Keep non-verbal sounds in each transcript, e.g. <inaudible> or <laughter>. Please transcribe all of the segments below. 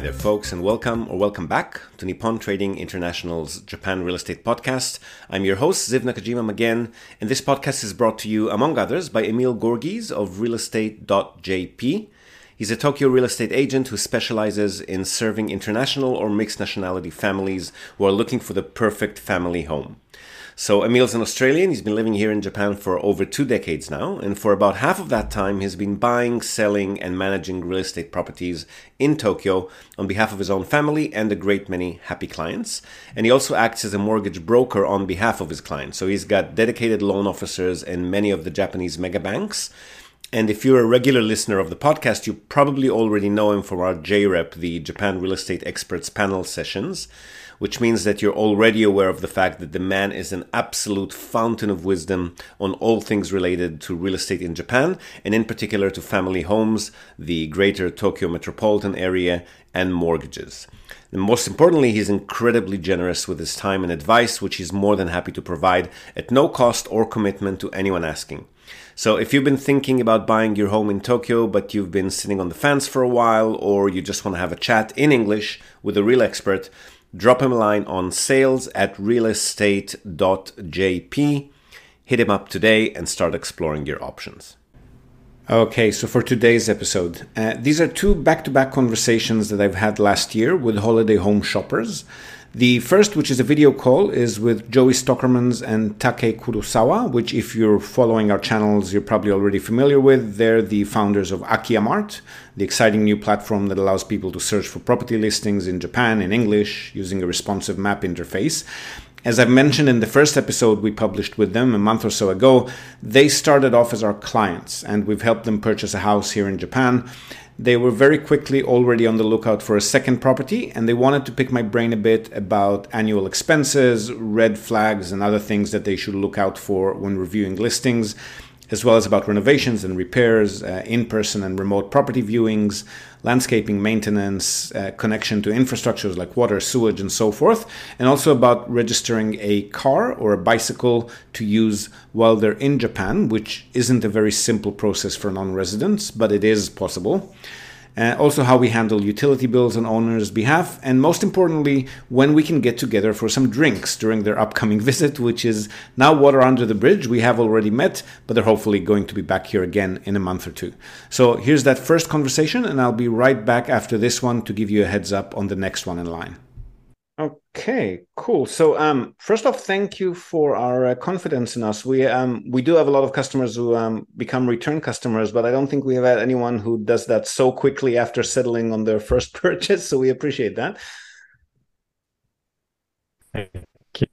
There, folks, and welcome or welcome back to Nippon Trading International's Japan Real Estate Podcast. I'm your host, Ziv Nakajima again, and this podcast is brought to you, among others, by Emil Gorgees of realestate.jp. He's a Tokyo real estate agent who specializes in serving international or mixed nationality families who are looking for the perfect family home. So Emil's an Australian. He's been living here in Japan for over two decades now, and for about half of that time, he's been buying, selling, and managing real estate properties in Tokyo on behalf of his own family and a great many happy clients. And he also acts as a mortgage broker on behalf of his clients. So he's got dedicated loan officers in many of the Japanese mega banks. And if you're a regular listener of the podcast, you probably already know him from our JREP, the Japan Real Estate Experts panel sessions which means that you're already aware of the fact that the man is an absolute fountain of wisdom on all things related to real estate in Japan, and in particular to family homes, the greater Tokyo metropolitan area, and mortgages. And most importantly, he's incredibly generous with his time and advice, which he's more than happy to provide at no cost or commitment to anyone asking. So if you've been thinking about buying your home in Tokyo, but you've been sitting on the fence for a while, or you just want to have a chat in English with a real expert, drop him a line on sales at realestate.jp. Hit him up today and start exploring your options. Okay, so for today's episode, uh, these are two back to back conversations that I've had last year with holiday home shoppers. The first, which is a video call, is with Joey Stockermans and Take Kurosawa, which, if you're following our channels, you're probably already familiar with. They're the founders of AkiyaMart, the exciting new platform that allows people to search for property listings in Japan in English using a responsive map interface. As I've mentioned in the first episode we published with them a month or so ago, they started off as our clients, and we've helped them purchase a house here in Japan. They were very quickly already on the lookout for a second property, and they wanted to pick my brain a bit about annual expenses, red flags, and other things that they should look out for when reviewing listings as well as about renovations and repairs, uh, in person and remote property viewings, landscaping maintenance, uh, connection to infrastructures like water, sewage, and so forth, and also about registering a car or a bicycle to use while they're in Japan, which isn't a very simple process for non residents, but it is possible uh, also how we handle utility bills on owners' behalf, and most importantly, when we can get together for some drinks during their upcoming <laughs> visit, which is now water under the bridge. We have already met, but they're hopefully going to be back here again in a month or two. So here's that first conversation, and I'll be right back after this one to give you a heads up on the next one in line. Okay, cool. So, um, first off, thank you for our uh, confidence in us. We um, we do have a lot of customers who um, become return customers, but I don't think we have had anyone who does that so quickly after settling on their <laughs> first purchase. So we appreciate that.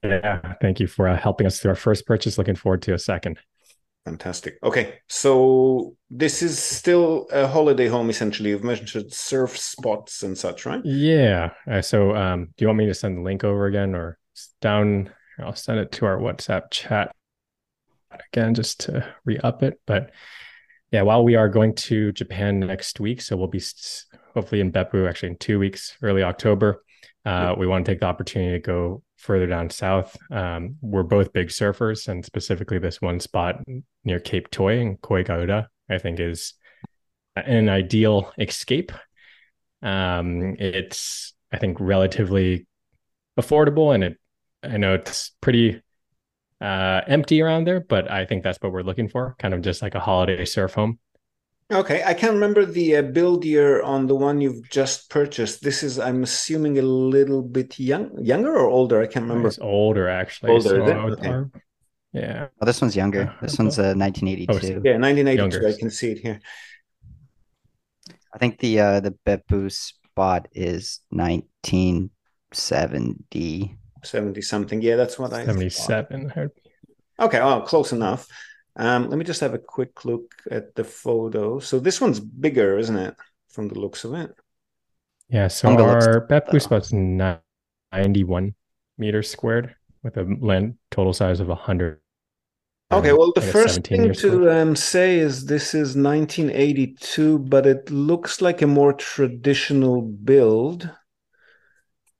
Yeah, thank you for uh, helping us through our first purchase. Looking forward to a second. Fantastic. Okay, so this is still a holiday home essentially. You've mentioned surf spots and such, right? Yeah. Uh, so, um, do you want me to send the link over again, or down? I'll send it to our WhatsApp chat again just to re-up it. But yeah, while we are going to Japan next week, so we'll be hopefully in Beppu actually in two weeks, early October. Uh, we want to take the opportunity to go further down south. Um, we're both big surfers, and specifically this one spot near Cape Toi in Koigaura, I think is an ideal escape. Um, it's I think relatively affordable, and it I know it's pretty uh, empty around there, but I think that's what we're looking for, kind of just like a holiday surf home. Okay, I can't remember the uh, build year on the one you've just purchased. This is, I'm assuming, a little bit young, younger or older. I can't remember. It's older, actually. Older, so okay. Yeah. Oh, this one's younger. This one's uh, 1982. Oh, yeah, 1982. Younger. I can see it here. I think the uh, the Beppu spot is 1970. 70 something. Yeah, that's what I 77. Okay, well, close enough. Um, let me just have a quick look at the photo. So this one's bigger, isn't it? From the looks of it. Yeah. So our Beppu spot's 91 meters squared with a land total size of 100. Okay, well, the first thing to um, say is this is 1982, but it looks like a more traditional build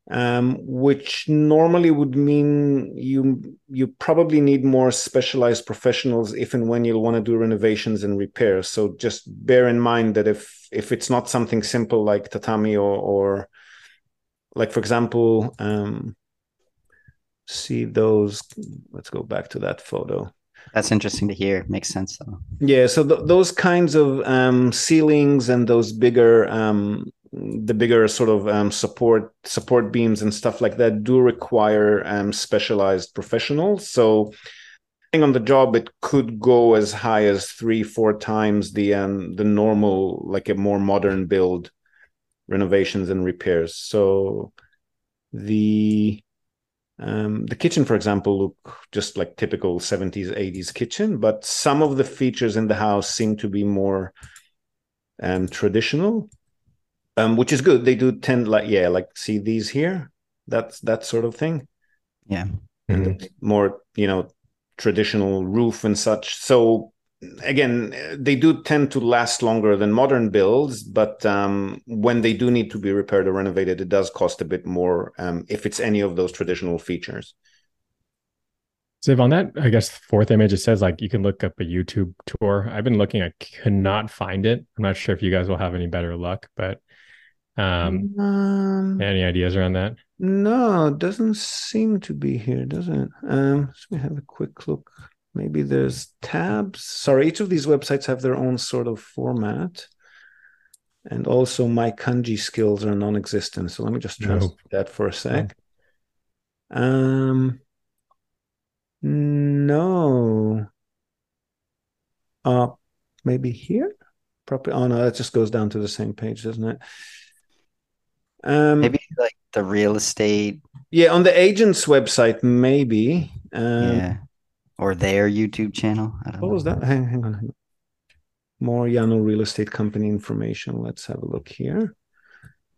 um, which normally would mean you you probably need more specialized professionals if and when you'll want to do renovations and repairs. So just bear in mind that if if it's not something simple like tatami or, or like for example, um, see those. Let's go back to that photo. That's interesting to hear. Makes sense though. Yeah, so th- those kinds of um, ceilings and those bigger, um, the bigger sort of um, support support beams and stuff like that do require um, specialized professionals. So, depending on the job, it could go as high as three, four times the um, the normal, like a more modern build, renovations and repairs. So, the um, the kitchen, for example, look just like typical 70s, 80s kitchen, but some of the features in the house seem to be more um, traditional, um, which is good. They do tend like, yeah, like see these here, that's that sort of thing. Yeah. Mm-hmm. more, you know, traditional roof and such. So again, they do tend to last longer than modern builds, but um, when they do need to be repaired or renovated, it does cost a bit more um, if it's any of those traditional features. So on that, I guess fourth image it says like you can look up a YouTube tour. I've been looking, I cannot find it. I'm not sure if you guys will have any better luck, but um, um any ideas around that? No, it doesn't seem to be here, does it? Um, let me have a quick look. Maybe there's tabs. Sorry, each of these websites have their own sort of format. And also my kanji skills are non-existent. So let me just translate no. that for a sec. Um no. Uh maybe here? Probably oh no, that just goes down to the same page, doesn't it? Um maybe like the real estate. Yeah, on the agent's website, maybe. Um, yeah or their YouTube channel. I don't what know. was that? Hang, hang on, hang on. More Yano real estate company information. Let's have a look here.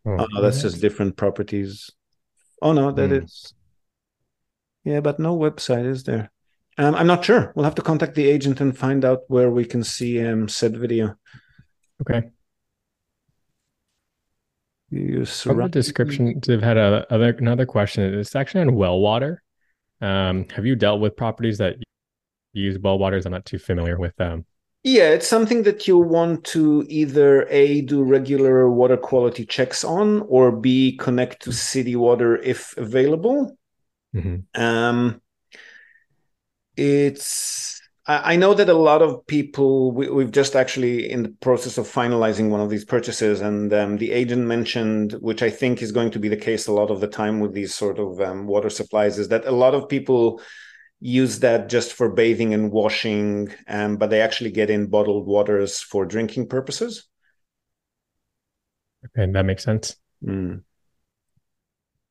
Oh, oh no, that's just different properties. Oh no, that mm. is. Yeah, but no website is there. Um, I'm not sure. We'll have to contact the agent and find out where we can see um, said video. Okay. You From the description, they've had a other another question. It's actually on well water. Um, have you dealt with properties that use well waters? I'm not too familiar with them. Yeah, it's something that you want to either A, do regular water quality checks on, or B, connect to city water if available. Mm-hmm. Um, it's I know that a lot of people, we, have just actually in the process of finalizing one of these purchases, and um, the agent mentioned, which I think is going to be the case a lot of the time with these sort of um, water supplies, is that a lot of people use that just for bathing and washing, um, but they actually get in bottled waters for drinking purposes. Okay, that makes sense. Mm.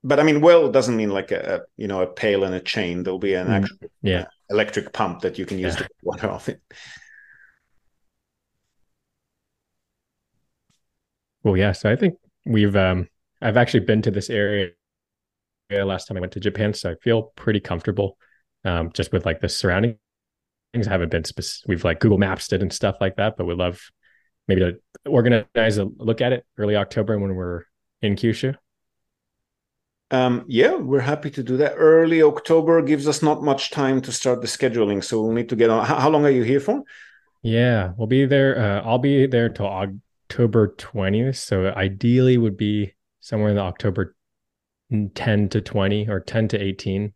But I mean, well doesn't mean like a, a, you know a pail and a chain. There'll be an mm. actual yeah. Electric pump that you can use yeah. to get water off it. Well, yeah. So I think we've um I've actually been to this area last time I went to Japan, so I feel pretty comfortable um, just with like the surrounding things. I haven't been specific. We've like Google Maps did and stuff like that, but we'd love maybe to organize a look at it early October when we're in Kyushu. Um, yeah, we're happy to do that. Early October gives us not much time to start the scheduling, so we'll need to get on. How, how long are you here for? Yeah, we'll be there. Uh, I'll be there till October twentieth. So ideally, would be somewhere in the October ten to twenty or ten to eighteen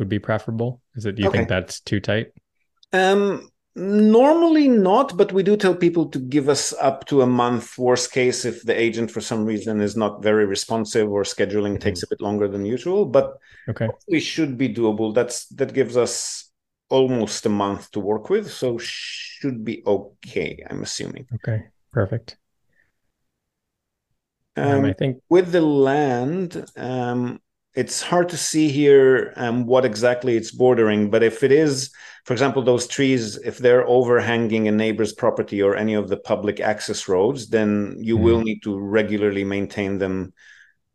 would be preferable. Is it? Do you okay. think that's too tight? Um, Normally not, but we do tell people to give us up to a month. Worst case, if the agent for some reason is not very responsive or scheduling mm-hmm. takes a bit longer than usual, but okay, we should be doable. That's that gives us almost a month to work with, so should be okay. I'm assuming. Okay, perfect. Um, um, I think with the land, um, it's hard to see here um, what exactly it's bordering, but if it is, for example, those trees, if they're overhanging a neighbor's property or any of the public access roads, then you mm. will need to regularly maintain them.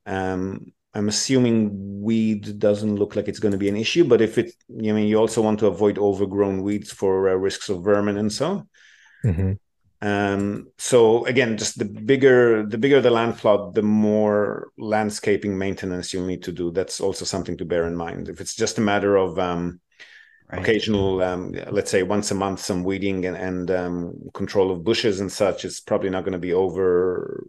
Um, I'm assuming weed doesn't look like it's going to be an issue, but if it, I mean, you also want to avoid overgrown weeds for uh, risks of vermin and so. Mm-hmm. Um, so again, just the bigger the bigger the land plot, the more landscaping maintenance you'll need to do. That's also something to bear in mind. If it's just a matter of um, right. occasional, um, let's say once a month, some weeding and, and um, control of bushes and such, it's probably not going to be over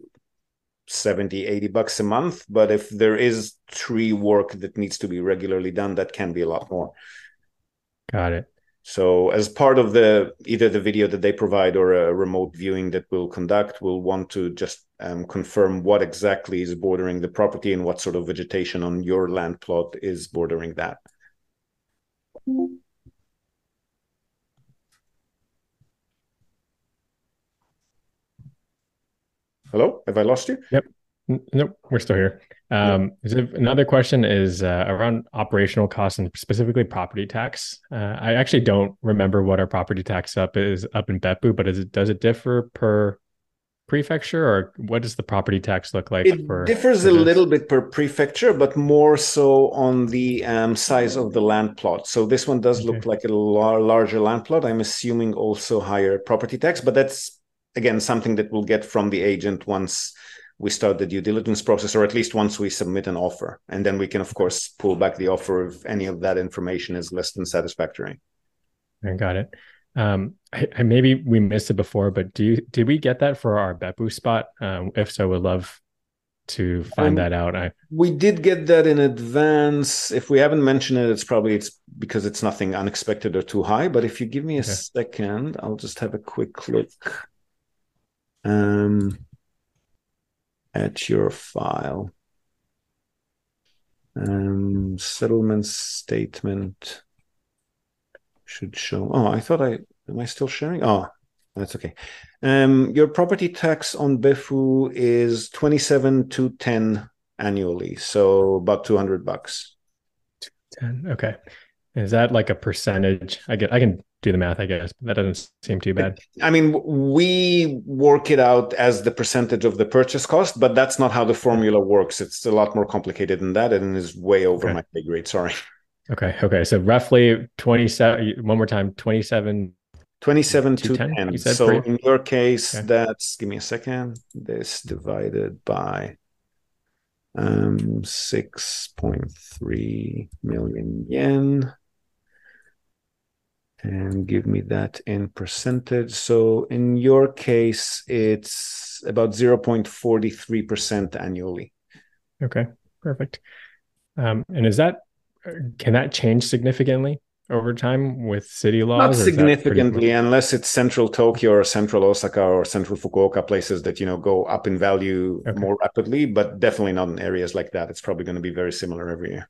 70, 80 bucks a month. But if there is tree work that needs to be regularly done, that can be a lot more. Got it. So as part of the either the video that they provide or a remote viewing that we'll conduct, we'll want to just um, confirm what exactly is bordering the property and what sort of vegetation on your land plot is bordering that. Hello, have I lost you? Yep. Nope, we're still here. Um, another question is uh, around operational costs and specifically property tax. Uh, I actually don't remember what our property tax up is up in Beppu, but is it does it differ per prefecture or what does the property tax look like? It for, differs for a little bit per prefecture, but more so on the um, size of the land plot. So this one does look Okay. like a lar- larger land plot. I'm assuming also higher property tax, but that's again something that we'll get from the agent once we start the due diligence process, or at least once we submit an offer, and then we can of course pull back the offer if any of that information is less than satisfactory. I got it. Um, I, I maybe we missed it before, but do you did we get that for our Beppu spot? Um, if so, would love to find Um, that out. I We did get that in advance. If we haven't mentioned it, it's probably it's because it's nothing unexpected or too high. But if you give me a Okay. second, I'll just have a quick look um, at your file. Um, settlement statement should show. Oh, I thought I am I still sharing? Oh, that's okay. Um, your property tax on Beppu is twenty-seven to ten annually, so about two hundred bucks. ten. Okay, is that like a percentage? I get. I can do the math. I guess that doesn't seem too bad. I mean, we work it out as the percentage of the purchase cost, but that's not how the formula works. It's a lot more complicated than that, and is way over Okay. my pay grade. Sorry, Okay. Okay. So roughly twenty-seven. One more time. Twenty-seven. twenty-seven to 210, ten. you said, So for- in your case, Okay. that's give me a second. This divided by um six point three million yen. And give me that in percentage. So in your case, it's about 0.43% annually. Okay. Perfect. Um, and is that can that change significantly over time with city laws? Not significantly, unless it's central Tokyo or central Osaka or central Fukuoka places that you know go up in value Okay. more rapidly, but definitely not in areas like that. It's probably going to be very similar every year.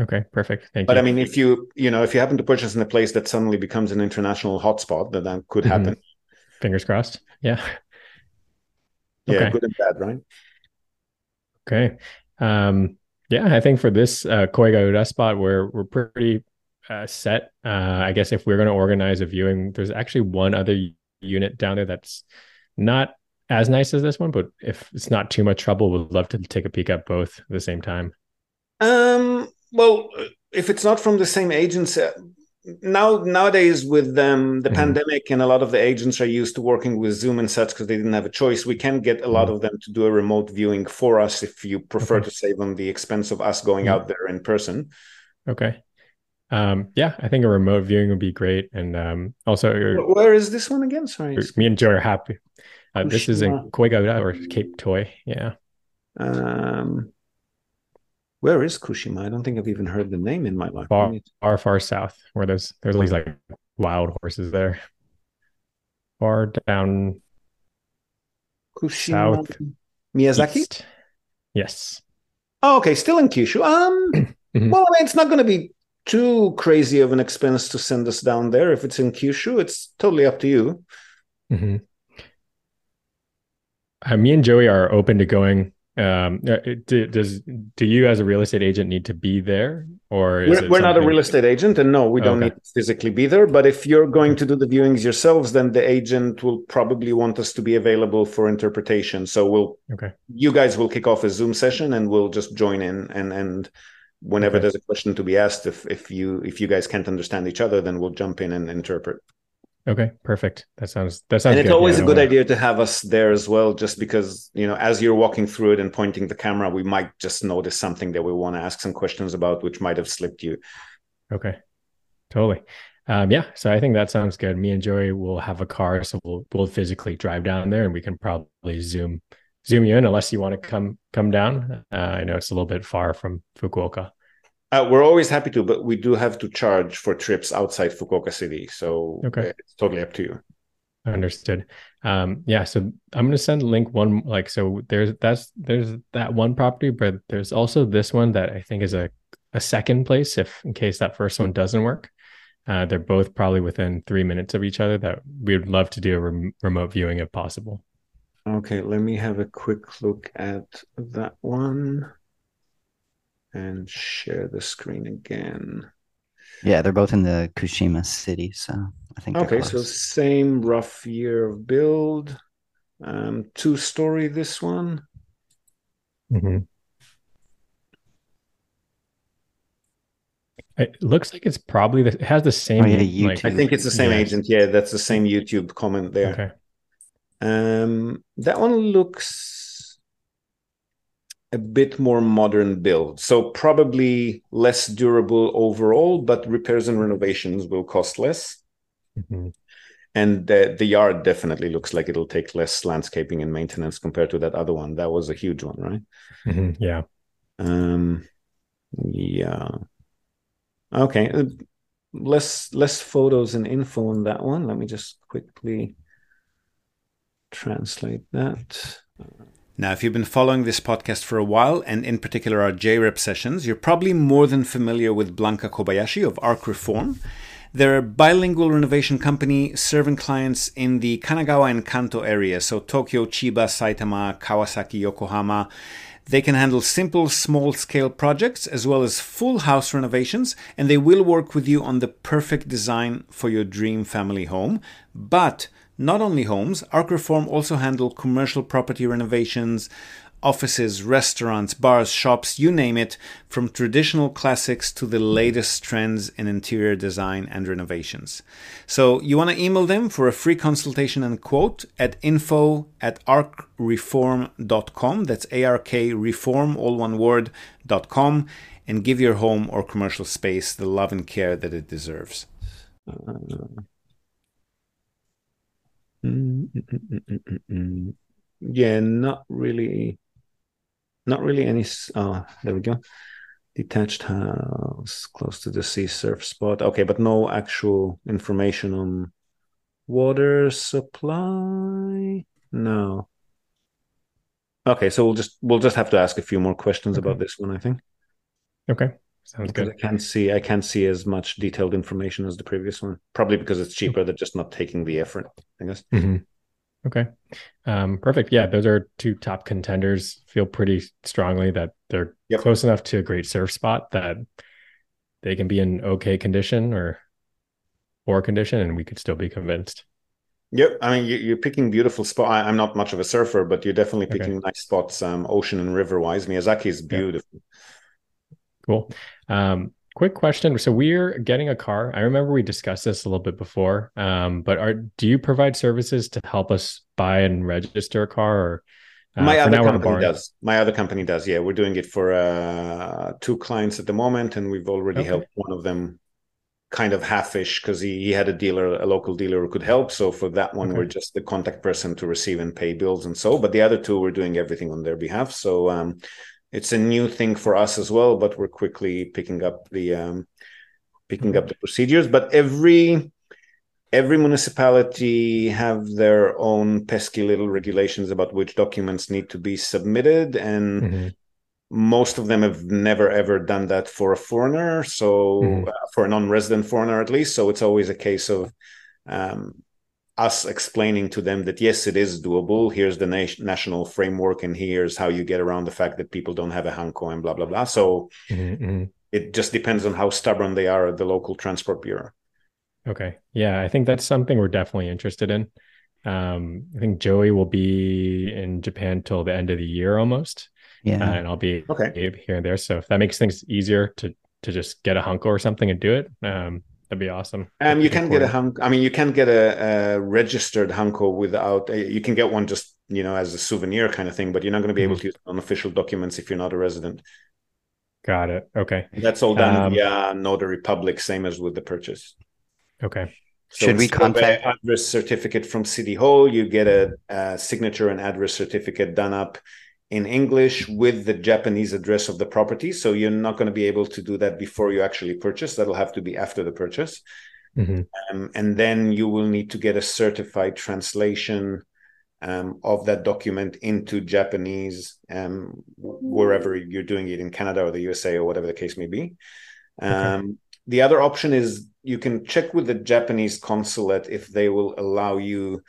Okay. Perfect. Thank you. But you. I mean, if you you know if you happen to purchase in a place that suddenly becomes an international hotspot, then that could Mhm. happen. Fingers crossed. Yeah. Yeah, Okay. good and bad, right? Okay. Um, yeah, I think for this uh, Koigaura spot, we're we're pretty uh, set. Uh, I guess if we're going to organize a viewing, there's actually one other unit down there that's not as nice as this one, but if it's not too much trouble, we'd love to take a peek at both at the same time. Um, well, if it's not from the same agents, uh, now nowadays with um, the Mhm. pandemic and a lot of the agents are used to working with Zoom and such because they didn't have a choice. We can get a lot Mhm. of them to do a remote viewing for us if you prefer Okay. to save on the expense of us going Mhm. out there in person. Okay. Um, yeah, I think a remote viewing would be great, and um, also Where is this one again? Sorry. me and Joe are happy. Uh, this is in Kushima. Or Cape Toi. Yeah. Um, where is Kushima? I don't think I've even heard the name in my life. far far far south where there's there's these like wild horses there far down Kushima. south Miyazaki? east. yes Oh, okay, still in Kyushu. Um, <clears throat> well, I mean, it's not going to be too crazy of an expense to send us down there. If it's in Kyushu, it's totally up to you. Mhm. uh, me and joey are open to going um uh, do, does do you as a real estate agent need to be there or is We're, we're not a real estate agent, and no, we don't Okay. need to physically be there. But if you're going to do the viewings yourselves, then the agent will probably want us to be available for interpretation. So we'll, okay you guys will kick off a Zoom session, and we'll just join in. And and whenever Okay. there's a question to be asked, if if you if you guys can't understand each other, then we'll jump in and interpret. Okay perfect that sounds that sounds and it's good. always Yeah, a good wanna- idea to have us there as well just because you know as you're walking through it and pointing the camera we might just notice something that we want to ask some questions about which might have slipped you Okay. Totally. Um, yeah. So I think that sounds good. Me and Joey will have a car, so we'll we'll physically drive down there, and we can probably zoom zoom you in unless you want to come come down. Uh, I know it's a little bit far from Fukuoka. Uh, we're always happy to, but we do have to charge for trips outside Fukuoka City. So Okay. it's totally up to you. Understood. Um, yeah, so I'm gonna send link one like so there's that's there's that one property, but there's also this one that I think is a a second place if in case that first one doesn't work. Uh, they're both probably within three minutes of each other. That we would love to do a rem- remote viewing if possible. Okay, let me have a quick look at that one and share the screen again. Yeah, they're both in the Kushima city, so I think they're Okay, so same rough year of build. Um, two story this one. Hmm. It looks like it's probably the, it has the same. Oh, yeah, like- I think it's the same Yes. agent. Yeah, that's the same YouTube comment there. Okay. Um, that one looks a bit more modern build, so probably less durable overall, but repairs and renovations will cost less. Mhm. And the, the yard definitely looks like it'll take less landscaping and maintenance compared to that other one. That was a huge one, right? Mhm. Yeah. Um, yeah. Okay. uh, Less less photos and info on that one. Let me just quickly translate that. Now, if you've been following this podcast for a while, and in particular our JREP sessions, you're probably more than familiar with Blanca Kobayashi of Ark Reform. They're a bilingual renovation company serving clients in the Kanagawa and Kanto area, so Tokyo, Chiba, Saitama, Kawasaki, Yokohama. They can handle simple, small scale projects as well as full house renovations, and they will work with you on the perfect design for your dream family home. But not only homes, Ark Reform also handle commercial property renovations, offices, restaurants, bars, shops, you name it, from traditional classics to the latest trends in interior design and renovations. So you want to email them for a free consultation and quote at info at arkreform.com. That's A-R-K reform, all one word, dot com, and give your home or commercial space the love and care that it deserves. Uh, mm, mm, mm. Yeah, not really. Not really any. Oh, there we go. Detached house close to the sea surf spot. Okay, but no actual information on water supply. No. Okay, so we'll just we'll just have to ask a few more questions about this one, I think, Okay. Sounds because I can't see I can't see as much detailed information as the previous one. Probably because it's cheaper. They're just not taking the effort, I guess. Mhm. Okay. Um, perfect. Yeah, those are two top contenders. Feel pretty strongly that they're Yep. close enough to a great surf spot that they can be in okay condition or poor condition, and we could still be convinced. Yep, I mean you, you're picking beautiful spot. I, I'm not much of a surfer, but you're definitely Okay. picking nice spots, um, ocean and river wise. Miyazaki is Yeah. Cool. Um, quick question. So we're getting a car. I remember we discussed this a little bit before. Um, but are do you provide services to help us buy and register a car or uh, My other company does. My other company does. Yeah, we're doing it for uh, two clients at the moment, and we've already Okay. helped one of them, kind of half-ish, because he, he had a dealer, a local dealer who could help. So for that one, Okay. we're just the contact person to receive and pay bills and so. But the other two, we're doing everything on their behalf. So um, it's a new thing for us as well, but we're quickly picking up the um, picking up the procedures. But every every municipality have their own pesky little regulations about which documents need to be submitted and Mhm. most of them have never ever done that for a foreigner so Mhm. uh, for a non-resident foreigner at least so it's always a case of um, us explaining to them that yes it is doable here's the na- national framework and here's how you get around the fact that people don't have a hanko and blah blah blah so Mhm, mhm. it just depends on how stubborn they are at the local transport bureau Okay. Yeah, I think that's something we're definitely interested in. Um, I think Joey will be in Japan till the end of the year almost, uh, Yeah. and I'll be okay here and there. So if that makes things easier to to just get a hanko or something and do it, um, that'd be awesome. Um, you Looking can get a hunk. I mean, you can get a, a registered hanko without. uh, You can get one just you know as a souvenir kind of thing, but you're not going to be able Mhm. to use it on official documents if you're not a resident. Got it. Okay. That's all done Um, via notary public, same as with the purchase. Okay. So Should we instead of a contact- address certificate from City Hall? You get a, a signature and address certificate done up in English with the Japanese address of the property. So you're not going to be able to do that before you actually purchase. That'll have to be after the purchase. Mhm. Um, and then you will need to get a certified translation um, of that document into Japanese, um, wherever you're doing it in Canada or the USA or whatever the case may be. Um, The other option is you can check with the Japanese consulate if they will allow you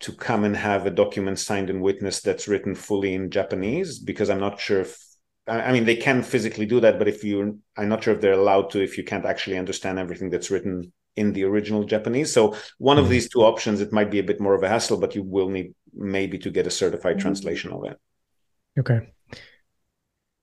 to come and have a document signed and witnessed that's written fully in Japanese, because I'm not sure if I I mean, they can physically do that, but if you, I'm not sure if they're allowed to if you can't actually understand everything that's written in the original Japanese. So one of Mhm. these two options, it might be a bit more of a hassle, but you will need maybe to get a certified translation of it. Okay.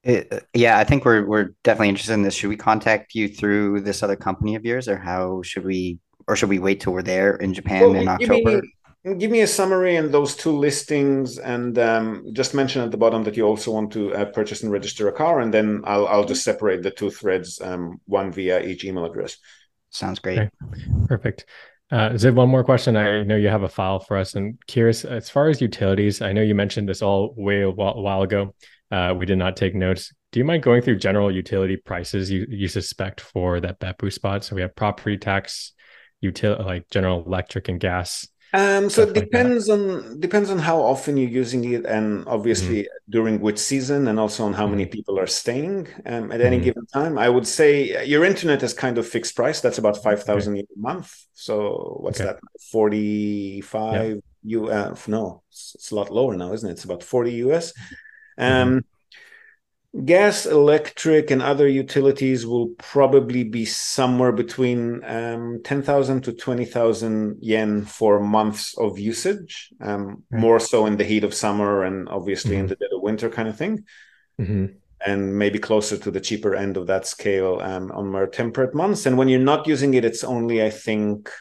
It, uh, yeah, I think we're we're definitely interested in this. Should we contact you through this other company of yours, or how should we, or should we wait till we're there in Japan in Well, give October? me, give me a summary and those two listings, and um, just mention at the bottom that you also want to uh, purchase and register a car, and then I'll I'll just separate the two threads, um, one via each email address. Sounds great. Okay. Perfect. Uh, Ziv, one more question. I know you have a file for us, and curious as far as utilities. I know you mentioned this all way a while, a while ago. Uh, we did not take notes. Do you mind going through general utility prices you you suspect for that Beppu spot? So we have property tax, util like general electric and gas. Um, so it like depends on depends on how often you're using it, and obviously Mm-hmm. during which season, and also on how many people are staying um, at any Mhm. given time. I would say uh, your internet is kind of fixed price. That's about five thousand a month. So what's Okay. that? Forty five U. Uh, no, it's, it's a lot lower now, isn't it? It's about forty US. Mm-hmm. Gas, electric, and other utilities will probably be somewhere between um, 10,000 to 20,000 yen for months of usage, um, Right. more so in the heat of summer and obviously in Mhm. the dead of winter kind of thing, Mhm. and maybe closer to the cheaper end of that scale um, on more temperate months. And when you're not using it, it's only, I think,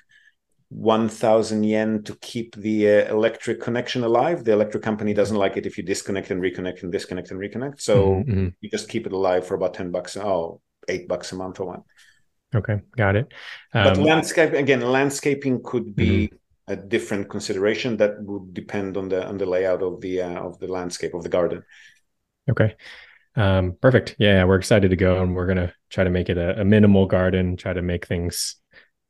1,000 yen to keep the uh, electric connection alive. The electric company doesn't like it if you disconnect and reconnect and disconnect and reconnect. So Mhm, mhm. you just keep it alive for about 10 bucks oh eight bucks a month or what Okay, got it. but Um, landscape again landscaping could be a different consideration that would depend on the on the layout of the uh, of the landscape of the garden Okay. Um, perfect. Yeah, we're excited to go and we're gonna try to make it a, a minimal garden, try to make things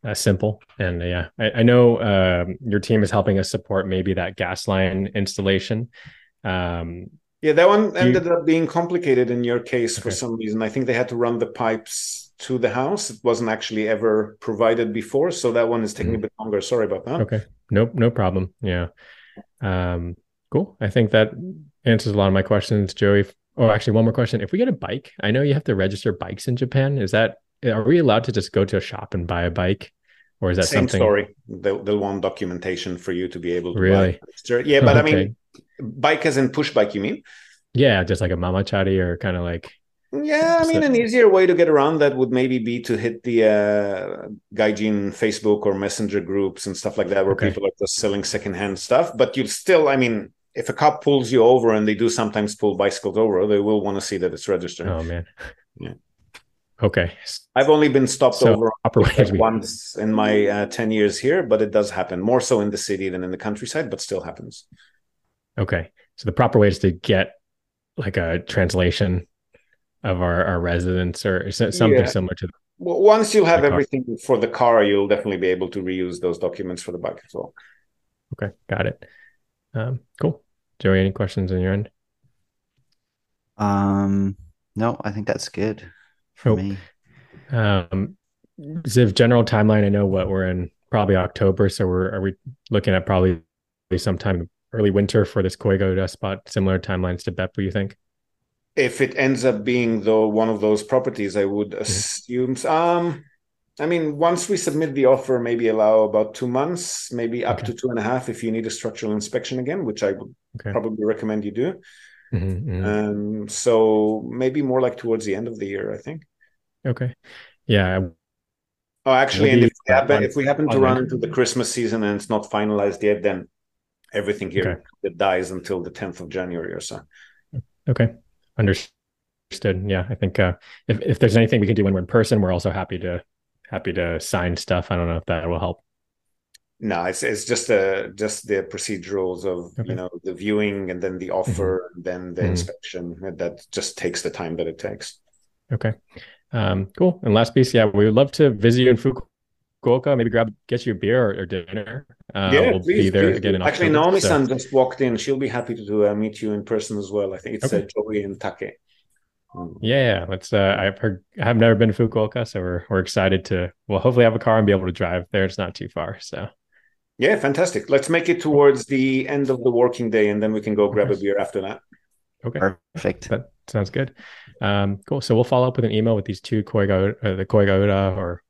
uh, simple. And yeah, I, I know um, your team is helping us support maybe that gas line installation. Um, yeah that one you- ended up being complicated in your case for Okay. some reason i think they had to run the pipes to the house it wasn't actually ever provided before so that one is taking a bit longer sorry about that Mm-hmm. okay. Nope, no problem. Yeah. Um, cool. I think that answers a lot of my questions, Joey. Oh, actually, one more question. If we get a bike, I know you have to register bikes in Japan. Is that are we allowed to just go to a shop and buy a bike? Or is that same something story they'll, they'll want documentation for you to be able to Really? buy yeah but i Okay. mean bike as in push bike you mean Yeah, just like a mamachari or kind of like Yeah, I mean, an easier way to get around that would maybe be to hit the uh, Gaijin Facebook or Messenger groups and stuff like that, where Okay. people are just selling secondhand stuff. But you'll still, I mean, if a cop pulls you over, and they do sometimes pull bicycles over, they will want to see that it's registered. oh man. Yeah. Okay. I've only been stopped So over proper way to be- once in my uh, 10 years here, but it does happen more so in the city than in the countryside, but still happens. Okay. So the proper way is to get like a translation of our, our residence or something Yeah. similar to Well, once you'll have The car. everything for the car, you'll definitely be able to reuse those documents for the bike as well. Okay, got it. Um, cool. Joey, any questions on your end? Um, no, I think that's good for Nope. me. Um, Ziv, general timeline. I know what we're in probably October, so we're are we looking at probably sometime early winter for this Koigo spot? Similar timelines to Beppu, you think? If it ends up being though one of those properties, I would assume. Um, I mean, once we submit the offer, maybe allow about two months, maybe up Okay. to two and a half if you need a structural inspection again, which I would Okay. probably recommend you do. Mhm, mhm. Um, so maybe more like towards the end of the year, I think. okay. Yeah. Oh, actually, We'll and if we happen, on- if we happen to run into the Christmas season and it's not finalized yet, then everything here Okay. that dies until the 10th of January or so. Okay. Understood. Yeah. I think uh, if if there's anything we can do when we're in person, we're also happy to happy to sign stuff. I don't know if that will help No, it's it's just the just the procedurals of Okay. you know the viewing and then the offer and then the Mhm. inspection that just takes the time that it takes. Okay. Um, cool. And last piece, yeah, we would love to visit you in Fukuoka. Maybe grab, get you a beer or, or dinner. Uh, yeah, we'll please, be there please. again in Actually, October, Naomi so- San just walked in. She'll be happy to uh, meet you in person as well. I think it's uh, Okay. Joey and Take. Mm. Yeah, yeah. Let's. Uh, I've heard. I've never been to Fukuoka, so we're we're excited to. Well, hopefully have a car and be able to drive there. It's not too far, so Yeah, fantastic. Let's make it towards the end of the working day, and then we can go grab a beer after that. okay. Perfect. That sounds good. Um, cool. So we'll follow up with an email with these two Koiga, uh, the Koigaura, or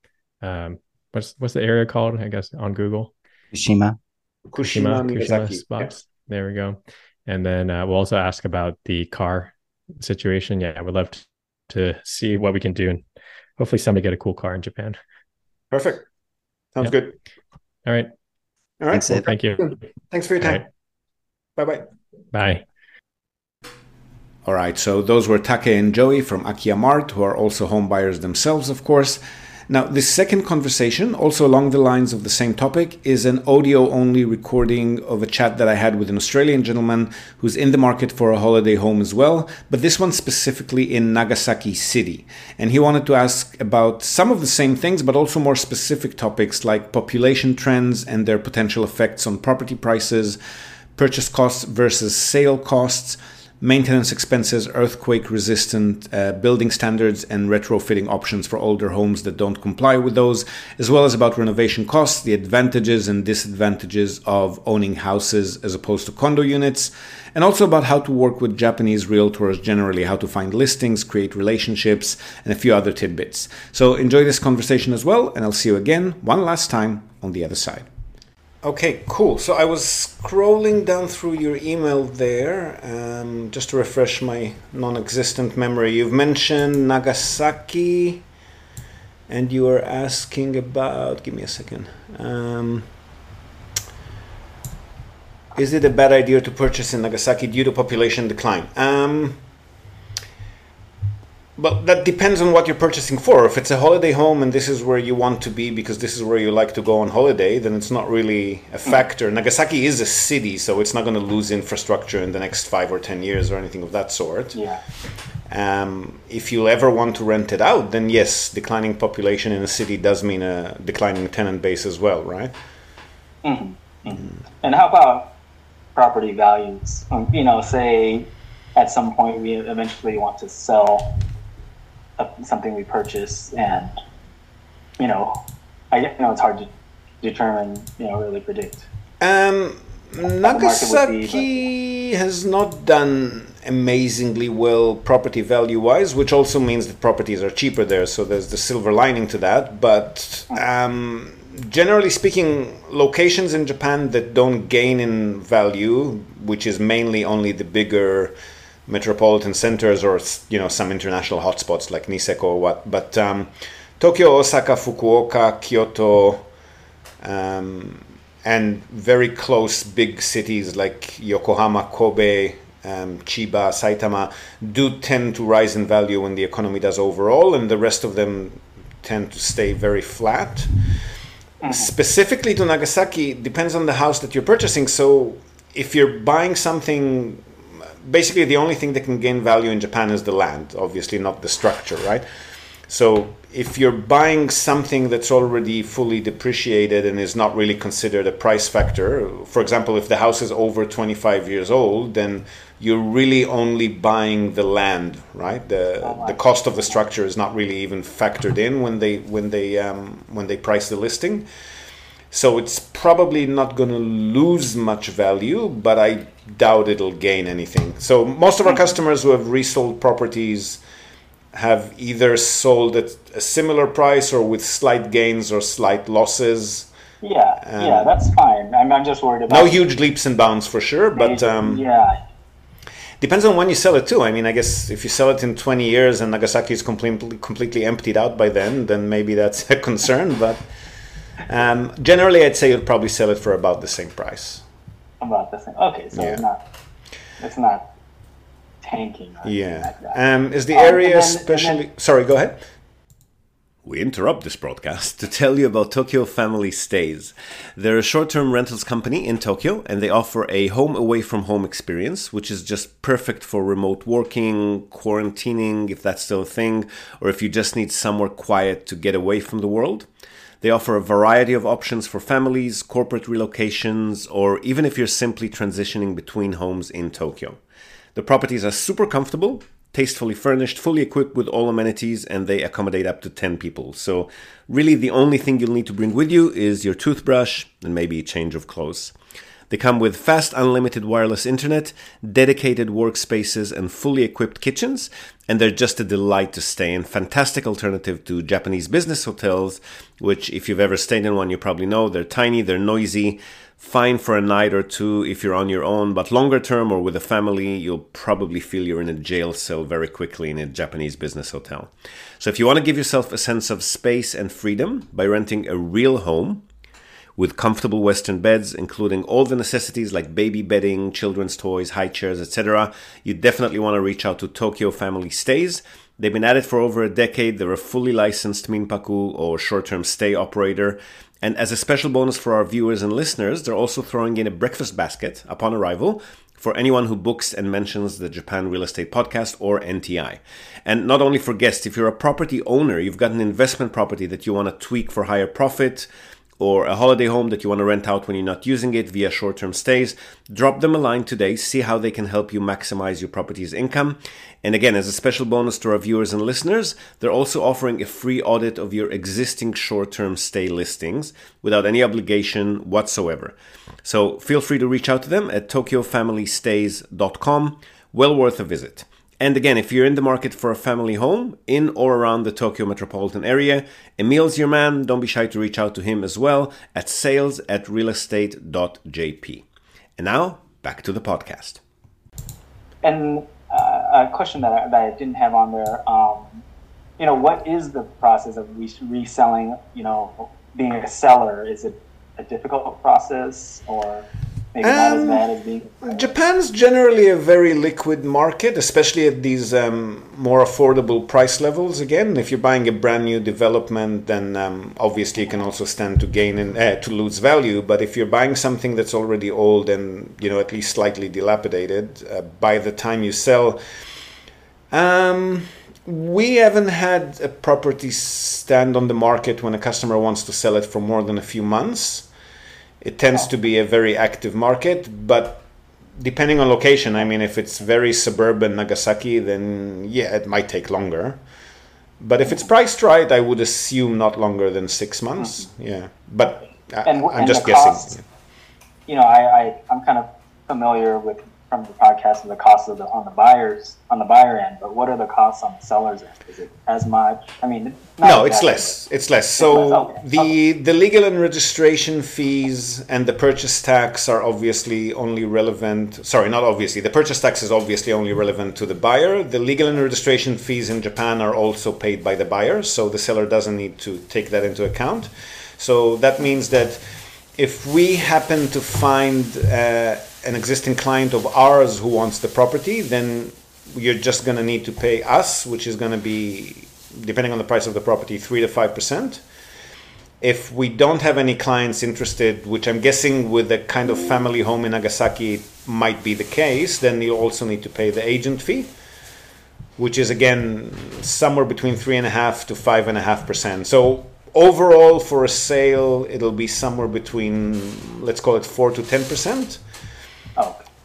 um, what's what's the area called? I guess on Google. Kushima. Kushima, Kushima, Kushima Miyazaki. spots. There we go. And then uh, we'll also ask about the car situation. Yeah, I would love to, to see what we can do and hopefully somebody get a cool car in Japan. Perfect. Sounds Yep. good. All right. All right. Thanks, Sid. Thank you. Thanks for your time. right. Bye bye. Bye. All right, so those were Take and Joey from Akiya Mart, who are also home buyers themselves, of course. Now, this second conversation, also along the lines of the same topic, is an audio only recording of a chat that I had with an Australian gentleman who's in the market for a holiday home as well, but this one specifically in Nagasaki City. And he wanted to ask about some of the same things, but also more specific topics like population trends and their potential effects on property prices, purchase costs versus sale costs maintenance expenses, earthquake resistant uh, building standards, and retrofitting options for older homes that don't comply with those, as well as about renovation costs, the advantages and disadvantages of owning houses as opposed to condo units, and also about how to work with Japanese realtors generally, how to find listings, create relationships, and a few other tidbits. So enjoy this conversation as well, and I'll see you again one last time on the other side. Okay, cool. So I was scrolling down through your email there, um, just to refresh my non-existent memory. You've mentioned Nagasaki, and you were asking about. Give me a second. Um, is it a bad idea to purchase in Nagasaki due to population decline? Um, but that depends on what you're purchasing for. If it's a holiday home and this is where you want to be because this is where you like to go on holiday, then it's not really a factor. Nagasaki is a city, so it's not going to lose infrastructure in the next five or ten years or anything of that sort. Yeah. Um, if you'll ever want to rent it out, then yes, declining population in a city does mean a declining tenant base as well, right? hmm And how about property values? Um, you know, say at some point we eventually want to sell something we purchase, and you know, I you know it's hard to determine, you know, really predict. Um, would be, Nagasaki has not done amazingly well property value wise, which also means that properties are cheaper there. So there's the silver lining to that. But um, generally speaking, locations in Japan that don't gain in value, which is mainly only the bigger metropolitan centers or you know some international hotspots like Niseko or what, but um, Tokyo, Osaka, Fukuoka, Kyoto. Um, and very close big cities like Yokohama, Kobe, um, Chiba, Saitama do tend to rise in value when the economy does overall, and the rest of them tend to stay very flat. Specifically to Nagasaki, depends on the house that you're purchasing. So if you're buying something, basically the only thing that can gain value in Japan is the land, obviously not the structure, right? So if you're buying something that's already fully depreciated and is not really considered a price factor, for example, if the house is over 25 years old, then you're really only buying the land, right? The the cost of the structure is not really even factored in when they when they um, when they price the listing. So it's probably not going to lose much value, but I doubt it'll gain anything. So most of our customers who have resold properties have either sold at a similar price or with slight gains or slight losses. Yeah, Um, yeah, that's fine. I'm, I'm just worried about No huge leaps and bounds for sure, but um, yeah, depends on when you sell it too. I mean, I guess if you sell it in 20 years and Nagasaki is completely completely emptied out by then, then maybe that's a <laughs> concern. But um, generally, I'd say you'd probably sell it for about the same price. about the same. Okay, so Yeah. it's not it's not tanking. Or Yeah. Like that. Um, is the Um, area then- and then- especially? Sorry, go ahead. we interrupt this broadcast to tell you about Tokyo Family Stays. They're a short term rentals company in Tokyo and they offer a home away from home experience, which is just perfect for remote working, quarantining, if that's still a thing, or if you just need somewhere quiet to get away from the world. They offer a variety of options for families, corporate relocations, or even if you're simply transitioning between homes in Tokyo. The properties are super comfortable, tastefully furnished, fully equipped with all amenities, and they accommodate up to 10 people. So, really, the only thing you'll need to bring with you is your toothbrush and maybe a change of clothes. They come with fast, unlimited wireless internet, dedicated workspaces, and fully equipped kitchens, and they're just a delight to stay in. Fantastic alternative to Japanese business hotels, which, if you've ever stayed in one, you probably know they're tiny, they're noisy, fine for a night or two if you're on your own, but longer term or with a family, you'll probably feel you're in a jail cell very quickly in a Japanese business hotel. So if you want to give yourself a sense of space and freedom by renting a real home, with comfortable Western beds, including all the necessities like baby bedding, children's toys, high chairs, etc., you definitely want to reach out to Tokyo Family Stays. They've been at it for over a decade. They're a fully licensed Minpaku or short term stay operator. And as a special bonus for our viewers and listeners, they're also throwing in a breakfast basket upon arrival for anyone who books and mentions the Japan Real Estate Podcast or NTI. And not only for guests, if you're a property owner, you've got an investment property that you want to tweak for higher profit, or a holiday home that you want to rent out when you're not using it via short term stays, drop them a line today, see how they can help you maximize your property's income. And again, as a special bonus to our viewers and listeners, they're also offering a free audit of your existing short term stay listings without any obligation whatsoever. So feel free to reach out to them at tokyofamilystays.com. Well worth a visit. And again, if you're in the market for a family home in or around the Tokyo metropolitan area, Emil's your man. Don't be shy to reach out to him as well at sales at realestate.jp. And now, back to the podcast. And uh, a question that I, that I didn't have on there, um, you know, what is the process of re- reselling, you know, being a seller? Is it a difficult process or maybe as Um, as being Japan's generally a very liquid market, especially at these um, more affordable price levels. Again, if you're buying a brand new development, then um, obviously you can also stand to gain and uh, to lose value. But if you're buying something that's already old and you know at least slightly dilapidated, uh, by the time you sell, um, we haven't had a property stand on the market when a customer wants to sell it for more than a few months. It tends to be a very active market, but depending on location, I mean, if it's very suburban Nagasaki, then yeah, it might take longer. But if it's priced right, I would assume not longer than six months. Hmm. Yeah, but uh, I, I'm and just guessing. cost? you know, I, I I'm kind of familiar with from the podcast of the costs of the on the buyers on the buyer end, but what are the costs on the sellers end? Is it as much? I mean, not No, it's less. It's less. So less, okay, the the legal and registration fees and the purchase tax are obviously only relevant. Sorry, not obviously. The purchase tax is obviously only relevant to the buyer. The legal and registration fees in Japan are also paid by the buyer, so the seller doesn't need to take that into account. So that means that if we happen to find uh, an existing client of ours who wants the property, then you're just going to need to pay us, which is going to be, depending on the price of the property, three to five percent. If we don't have any clients interested, which I'm guessing with a kind of family home in Nagasaki might be the case, then you also need to pay the agent fee, which is again somewhere between three and a half to five and a half percent. So overall, for a sale, it'll be somewhere between let's call it four to ten percent. Oh,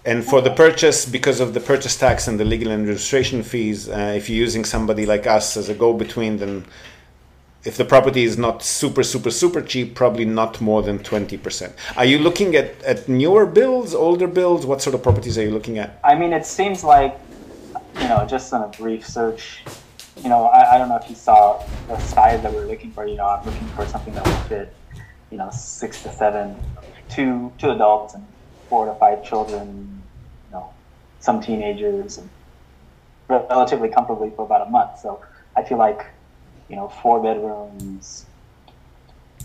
And for the purchase, because of the purchase tax and the legal and registration fees, uh, if you're using somebody like us as a go-between, then if the property is not super, super, super cheap, probably not more than 20%. Are you looking at, at newer builds, older builds? What sort of properties are you looking at? I mean, it seems like you know, just on a brief search, you know, I, I don't know if you saw the size that we are looking for. You know, I'm looking for something that will fit, you know, six to seven, two two adults and four to five children. You know, some teenagers and relatively comfortably for about a month. So I feel like, you know, four bedrooms,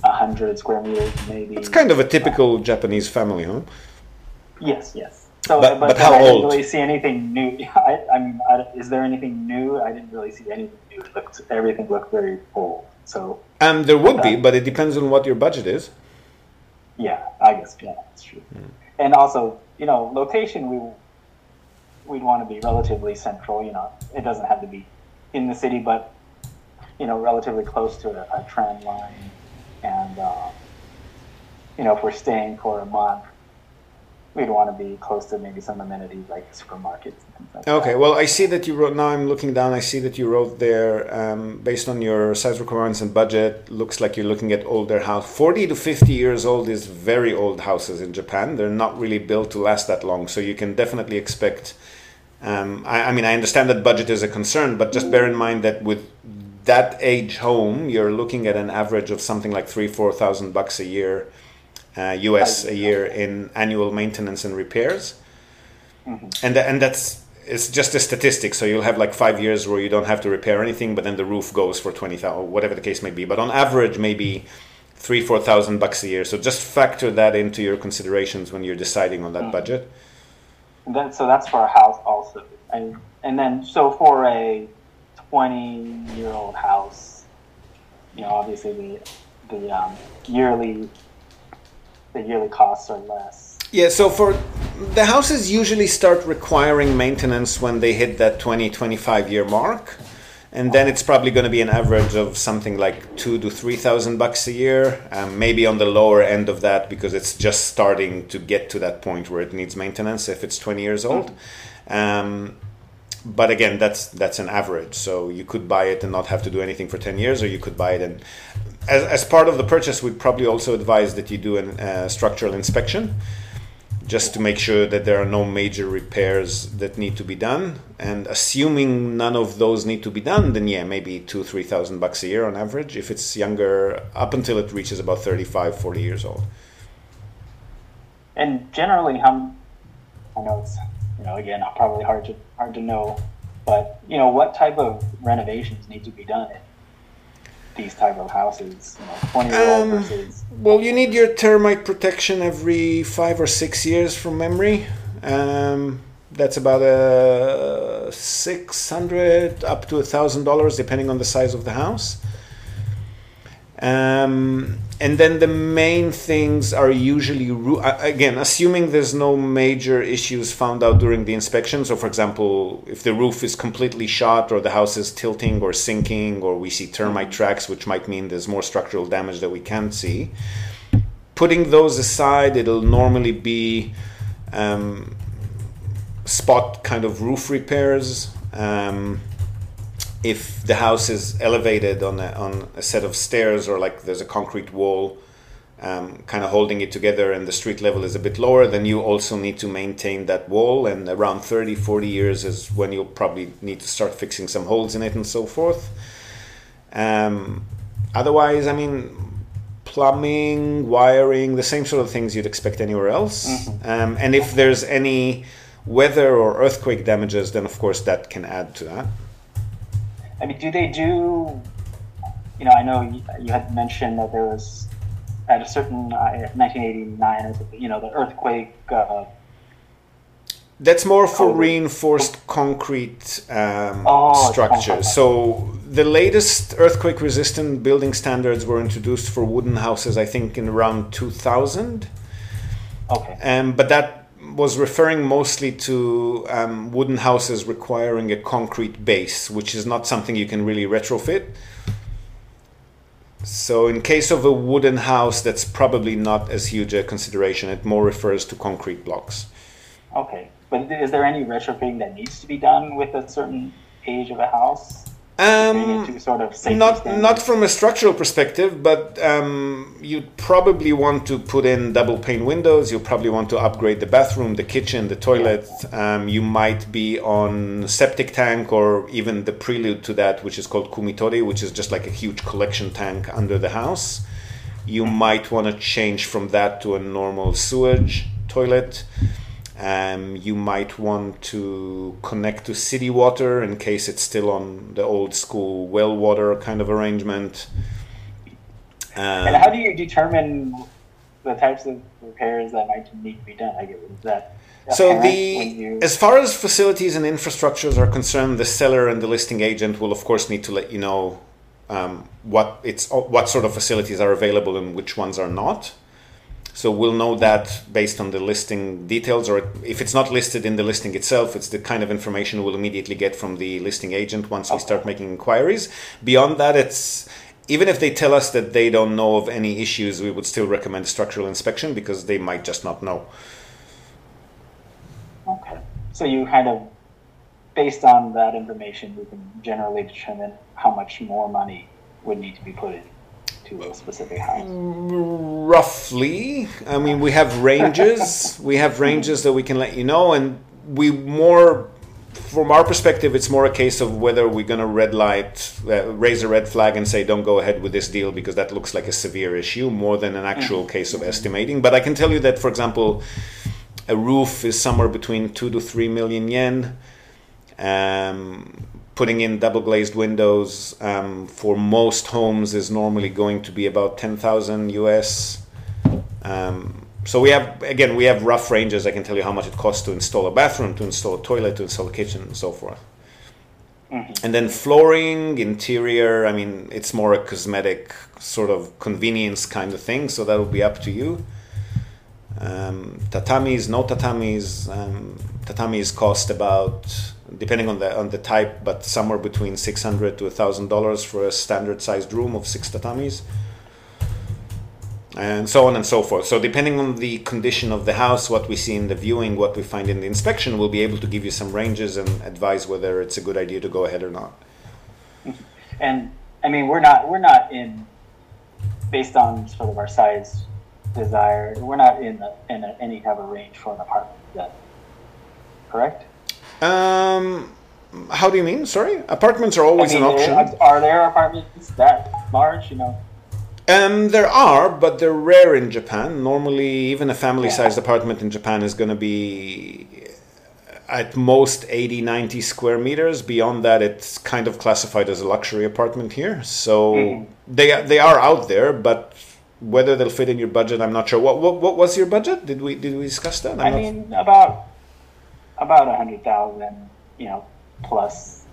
a hundred square meters maybe. It's kind of a typical Japanese family huh? Yes, yes. So, But- but, but but how I didn't really see anything new. <laughs> I, I mean, I, is there anything new? I didn't really see anything new. It looked, everything looked very old. So Um, there would be, but it depends on what your budget is. yeah, I guess yeah, that's true. And also, you know, location we we'd want to be relatively central. You know, it doesn't have to be in the city, but you know, relatively close to a, a tram line. And uh, you know, if we're staying for a month, we'd want to be close to maybe some amenities like supermarkets like Okay, that. well, I see that you wrote. Now I'm looking down. I see that you wrote there, um, based on your size requirements and budget. Looks like you're looking at older house. Forty to fifty years old is very old houses in Japan. They're not really built to last that long, so you can definitely expect. Um, I, I mean, I understand that budget is a concern, but just bear in mind that with that age home, you're looking at an average of something like three, four thousand bucks a year, uh, US a year in annual maintenance and repairs and and that's it's just a statistic. So you'll have like five years where you don't have to repair anything, but then the roof goes for twenty thousand, whatever the case may be. But on average, maybe three four thousand bucks a year. So just factor that into your considerations when you're deciding on that budget. And then, so that's for a house also. And and then so for a twenty year old house, you know, obviously the the um, yearly the yearly costs are less. Yeah, so for the houses usually start requiring maintenance when they hit that 20 25 year mark. And then it's probably going to be an average of something like two to three thousand bucks a year, um, maybe on the lower end of that because it's just starting to get to that point where it needs maintenance if it's twenty years old. Um, but again, that's that's an average. So you could buy it and not have to do anything for ten years, or you could buy it and, as, as part of the purchase, we'd probably also advise that you do a uh, structural inspection, just to make sure that there are no major repairs that need to be done. And assuming none of those need to be done, then yeah, maybe two three thousand bucks a year on average. If it's younger, up until it reaches about 35, 40 years old. And generally, how I know it's you know again probably hard to hard to know, but you know what type of renovations need to be done these type of houses? You know, twenty year old Um, versus Well, you need your termite protection every five or six years from memory. Um, that's about a six hundred up to a thousand dollars, depending on the size of the house. Um, and then the main things are usually uh, again, assuming there's no major issues found out during the inspection. So, for example, if the roof is completely shot, or the house is tilting or sinking, or we see termite tracks, which might mean there's more structural damage that we can't see. Putting those aside, it'll normally be um, spot kind of roof repairs. Um, if the house is elevated on a, on a set of stairs or like there's a concrete wall um, kind of holding it together and the street level is a bit lower then you also need to maintain that wall. And around 30 40 years is when you'll probably need to start fixing some holes in it and so forth. Um, otherwise i mean plumbing wiring the same sort of things you'd expect anywhere else. Um, and if there's any weather or earthquake damages then of course that can add to that I mean, do they do? You know, I know you, you had mentioned that there was at a certain uh, 1989. You know, the earthquake. Uh, That's more for Concrete. reinforced concrete um, Oh, structures. So the latest earthquake-resistant building standards were introduced for wooden houses, I think, in around 2000. okay. Um, but that was referring mostly to um, wooden houses requiring a concrete base, which is not something you can really retrofit. So, in case of a wooden house, that's probably not as huge a consideration. It more refers to concrete blocks. Okay. But is there any retrofitting that needs to be done with a certain age of a house? Um, sort of not standards? not from a structural perspective, but um, you'd probably want to put in double pane windows. You'll probably want to upgrade the bathroom, the kitchen, the toilet. Um, you might be on septic tank or even the prelude to that, which is called kumitori, which is just like a huge collection tank under the house. You might want to change from that to a normal sewage toilet. Um, you might want to connect to city water in case it's still on the old school well water kind of arrangement. Um, And how do you determine the types of repairs that might need to be done? I guess is that so the as far as facilities and infrastructures are concerned, the seller and the listing agent will of course need to let you know um, what it's what sort of facilities are available and which ones are not. So we'll know that based on the listing details, or if it's not listed in the listing itself, it's the kind of information we'll immediately get from the listing agent once we start making inquiries. Beyond that, it's even if they tell us that they don't know of any issues, we would still recommend structural inspection because they might just not know. Okay. So you kind of, based on that information, we can generally determine how much more money would need to be put in to a specific house? Roughly. I mean, we have ranges. we have ranges that we can let you know, and we more. From our perspective, it's more a case of whether we're going to red light, uh, raise a red flag, and say, "Don't go ahead with this deal," because that looks like a severe issue, more than an actual mm-hmm. case of estimating. But I can tell you that, for example, a roof is somewhere between two to three million yen. Um, putting in double glazed windows um, for most homes is normally going to be about 10,000 US. Um, so we have again we have rough ranges. I can tell you how much it costs to install a bathroom, to install a toilet, to install a kitchen, and so forth. Mm-hmm. And then flooring, interior. I mean, it's more a cosmetic sort of convenience kind of thing. So that will be up to you. Um, tatamis, no tatamis. Um, tatamis cost about depending on the on the type, but somewhere between six hundred to thousand dollars for a standard sized room of six tatamis, and so on and so forth. So depending on the condition of the house, what we see in the viewing, what we find in the inspection, we'll be able to give you some ranges and advise whether it's a good idea to go ahead or not. And I mean, we're not we're not in based on sort of our size desire. We're not in a, in a, any kind of range for an apartment yet. Correct. Um, how do you mean? Sorry, apartments are always I mean, an option. Are there apartments that large? You know. Um, there are, but they're rare in Japan. Normally, even a family-sized yeah. apartment in Japan is going to be at most 80, 90 square meters. Beyond that, it's kind of classified as a luxury apartment here. So mm-hmm. they they are out there, but whether they'll fit in your budget, I'm not sure. What what, what was your budget? Did we did we discuss that? I'm i mean, about about a hundred thousand, you know, plus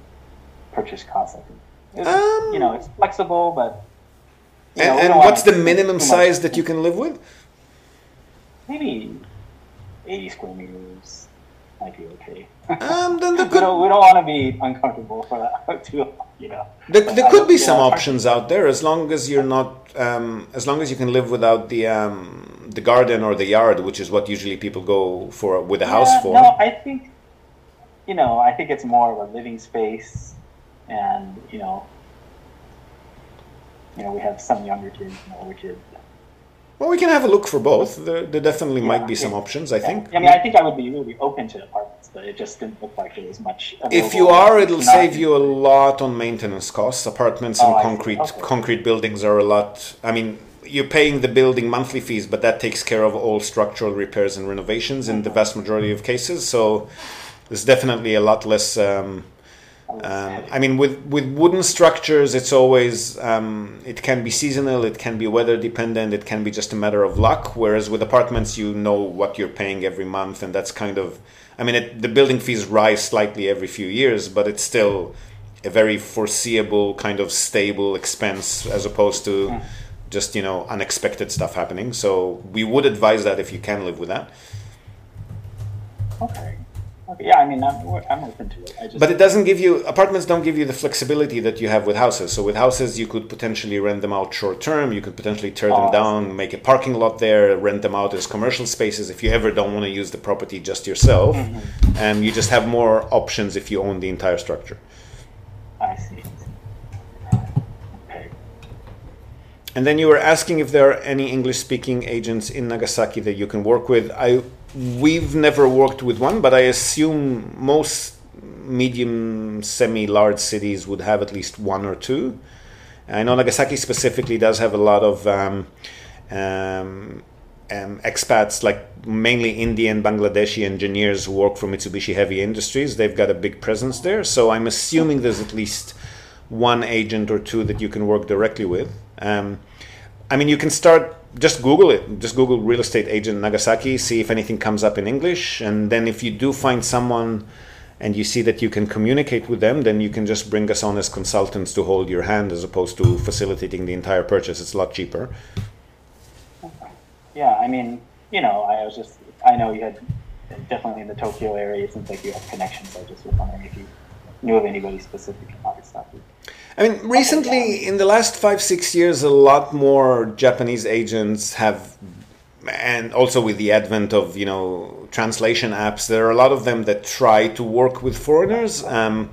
purchase cost. I think. It's, um, you know, it's flexible, but. and, know, and what's the minimum size that you can live with? Maybe eighty square meters might be okay. Um, then <laughs> we don't, we don't want to be uncomfortable for that <laughs> too. You know, there, there could be some options out there as long as you're not, um, as long as you can live without the um, the garden or the yard, which is what usually people go for with a house for. No, I think you know, I think it's more of a living space, and you know, you know, we have some younger kids and older kids. Well, we can have a look for both. There, there definitely yeah, might be some options. I yeah. think. I mean, I think I would be really open to apartments, but it just didn't look like there was much. If you are, it'll save you a lot on maintenance costs. Apartments and oh, concrete okay. concrete buildings are a lot. I mean, you're paying the building monthly fees, but that takes care of all structural repairs and renovations in the vast majority of cases. So there's definitely a lot less. Um, um, I mean, with with wooden structures, it's always um, it can be seasonal, it can be weather dependent, it can be just a matter of luck. Whereas with apartments, you know what you're paying every month, and that's kind of. I mean, it, the building fees rise slightly every few years, but it's still a very foreseeable kind of stable expense as opposed to. Hmm just you know unexpected stuff happening. So we would advise that if you can live with that. Okay. Okay. Yeah, I mean, I'm, I'm open to it. Just... But it doesn't give you apartments. Don't give you the flexibility that you have with houses. So with houses, you could potentially rent them out short term. You could potentially tear oh, them down, make a parking lot there, rent them out as commercial spaces if you ever don't want to use the property just yourself, mm-hmm. and you just have more options if you own the entire structure. I see. And then you were asking if there are any English speaking agents in Nagasaki that you can work with. I we've never worked with one, but I assume most medium semi large cities would have at least one or two. I know Nagasaki specifically does have a lot of um, um, um, expats, like mainly Indian, Bangladeshi engineers who work for Mitsubishi Heavy Industries. They've got a big presence there, so I'm assuming there's at least one agent or two that you can work directly with. Um, I mean, you can start just Google it. Just Google real estate agent Nagasaki, see if anything comes up in English, and then if you do find someone and you see that you can communicate with them, then you can just bring us on as consultants to hold your hand as opposed to facilitating the entire purchase. It's a lot cheaper. Yeah, I mean, you know, I was just, I know you had definitely in the Tokyo area, it seems like you have connections. I just was wondering if you knew of anybody specific in Nagasaki. I mean, recently, in the last five, six years, a lot more Japanese agents have, and also with the advent of, you know, translation apps, there are a lot of them that try to work with foreigners, um,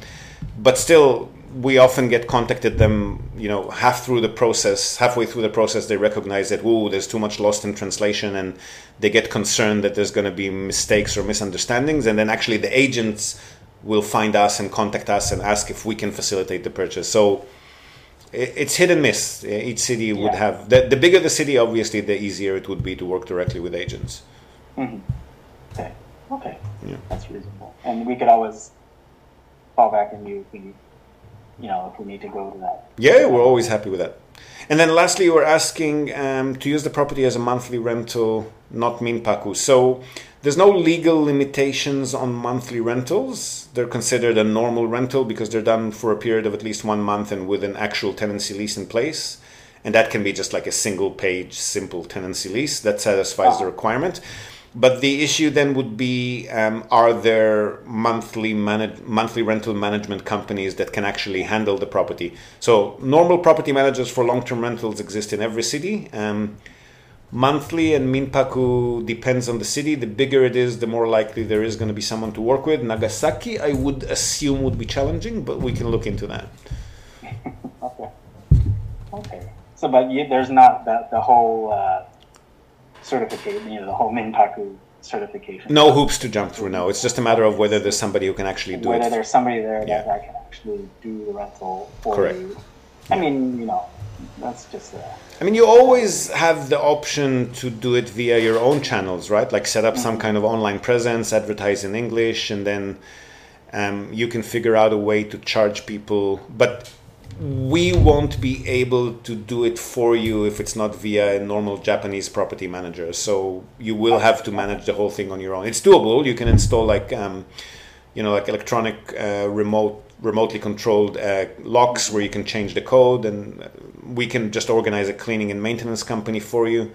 but still, we often get contacted them, you know, half through the process, halfway through the process, they recognize that, oh, there's too much lost in translation, and they get concerned that there's going to be mistakes or misunderstandings, and then actually the agents will find us and contact us and ask if we can facilitate the purchase. So it's hit and miss. Each city yeah. would have the, the bigger the city, obviously, the easier it would be to work directly with agents. Mm-hmm. Okay. Okay. Yeah. That's reasonable. And we could always fall back on you if we, you know, if we need to go to that. Yeah, we're always happy with that. And then lastly, we're asking um, to use the property as a monthly rental, not minpaku. So there's no legal limitations on monthly rentals. They're considered a normal rental because they're done for a period of at least one month and with an actual tenancy lease in place. And that can be just like a single page, simple tenancy lease that satisfies the requirement. But the issue then would be: um, Are there monthly manage- monthly rental management companies that can actually handle the property? So normal property managers for long term rentals exist in every city. Um, monthly and minpaku depends on the city. The bigger it is the more likely there is going to be someone to work with. Nagasaki i would assume would be challenging but we can look into that. Okay. Okay. So but you, there's not that the whole uh, certification you know the whole minpaku certification? No hoops to jump through no. It's just a matter of whether there's somebody who can actually do whether it. Whether there's somebody there yeah. that, that can actually do the rental for Correct. you. I mean you know that's just uh, I mean, you always have the option to do it via your own channels, right? Like set up some mm-hmm. kind of online presence, advertise in English, and then um, you can figure out a way to charge people. But we won't be able to do it for you if it's not via a normal Japanese property manager. So you will have to manage the whole thing on your own. It's doable. You can install like, um, you know, like electronic uh, remote remotely controlled uh, locks where you can change the code and we can just organize a cleaning and maintenance company for you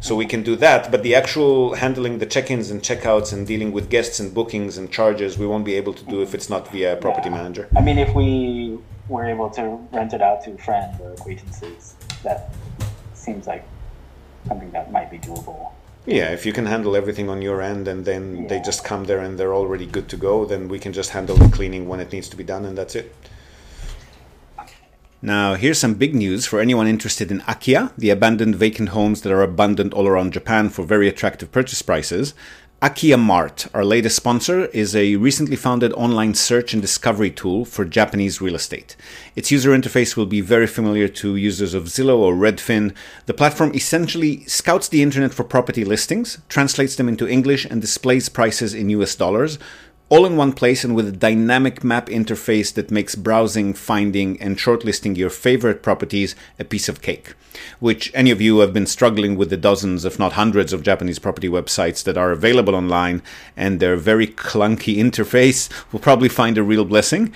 so we can do that but the actual handling the check-ins and check-outs and dealing with guests and bookings and charges we won't be able to do if it's not via a property yeah. manager i mean if we were able to rent it out to friends or acquaintances that seems like something that might be doable yeah, if you can handle everything on your end and then yeah. they just come there and they're already good to go, then we can just handle the cleaning when it needs to be done and that's it. Now, here's some big news for anyone interested in Akiya, the abandoned vacant homes that are abundant all around Japan for very attractive purchase prices. Akiya Mart, our latest sponsor, is a recently founded online search and discovery tool for Japanese real estate. Its user interface will be very familiar to users of Zillow or Redfin. The platform essentially scouts the internet for property listings, translates them into English, and displays prices in US dollars, all in one place and with a dynamic map interface that makes browsing, finding, and shortlisting your favorite properties a piece of cake. Which any of you have been struggling with the dozens, if not hundreds, of Japanese property websites that are available online and their very clunky interface will probably find a real blessing.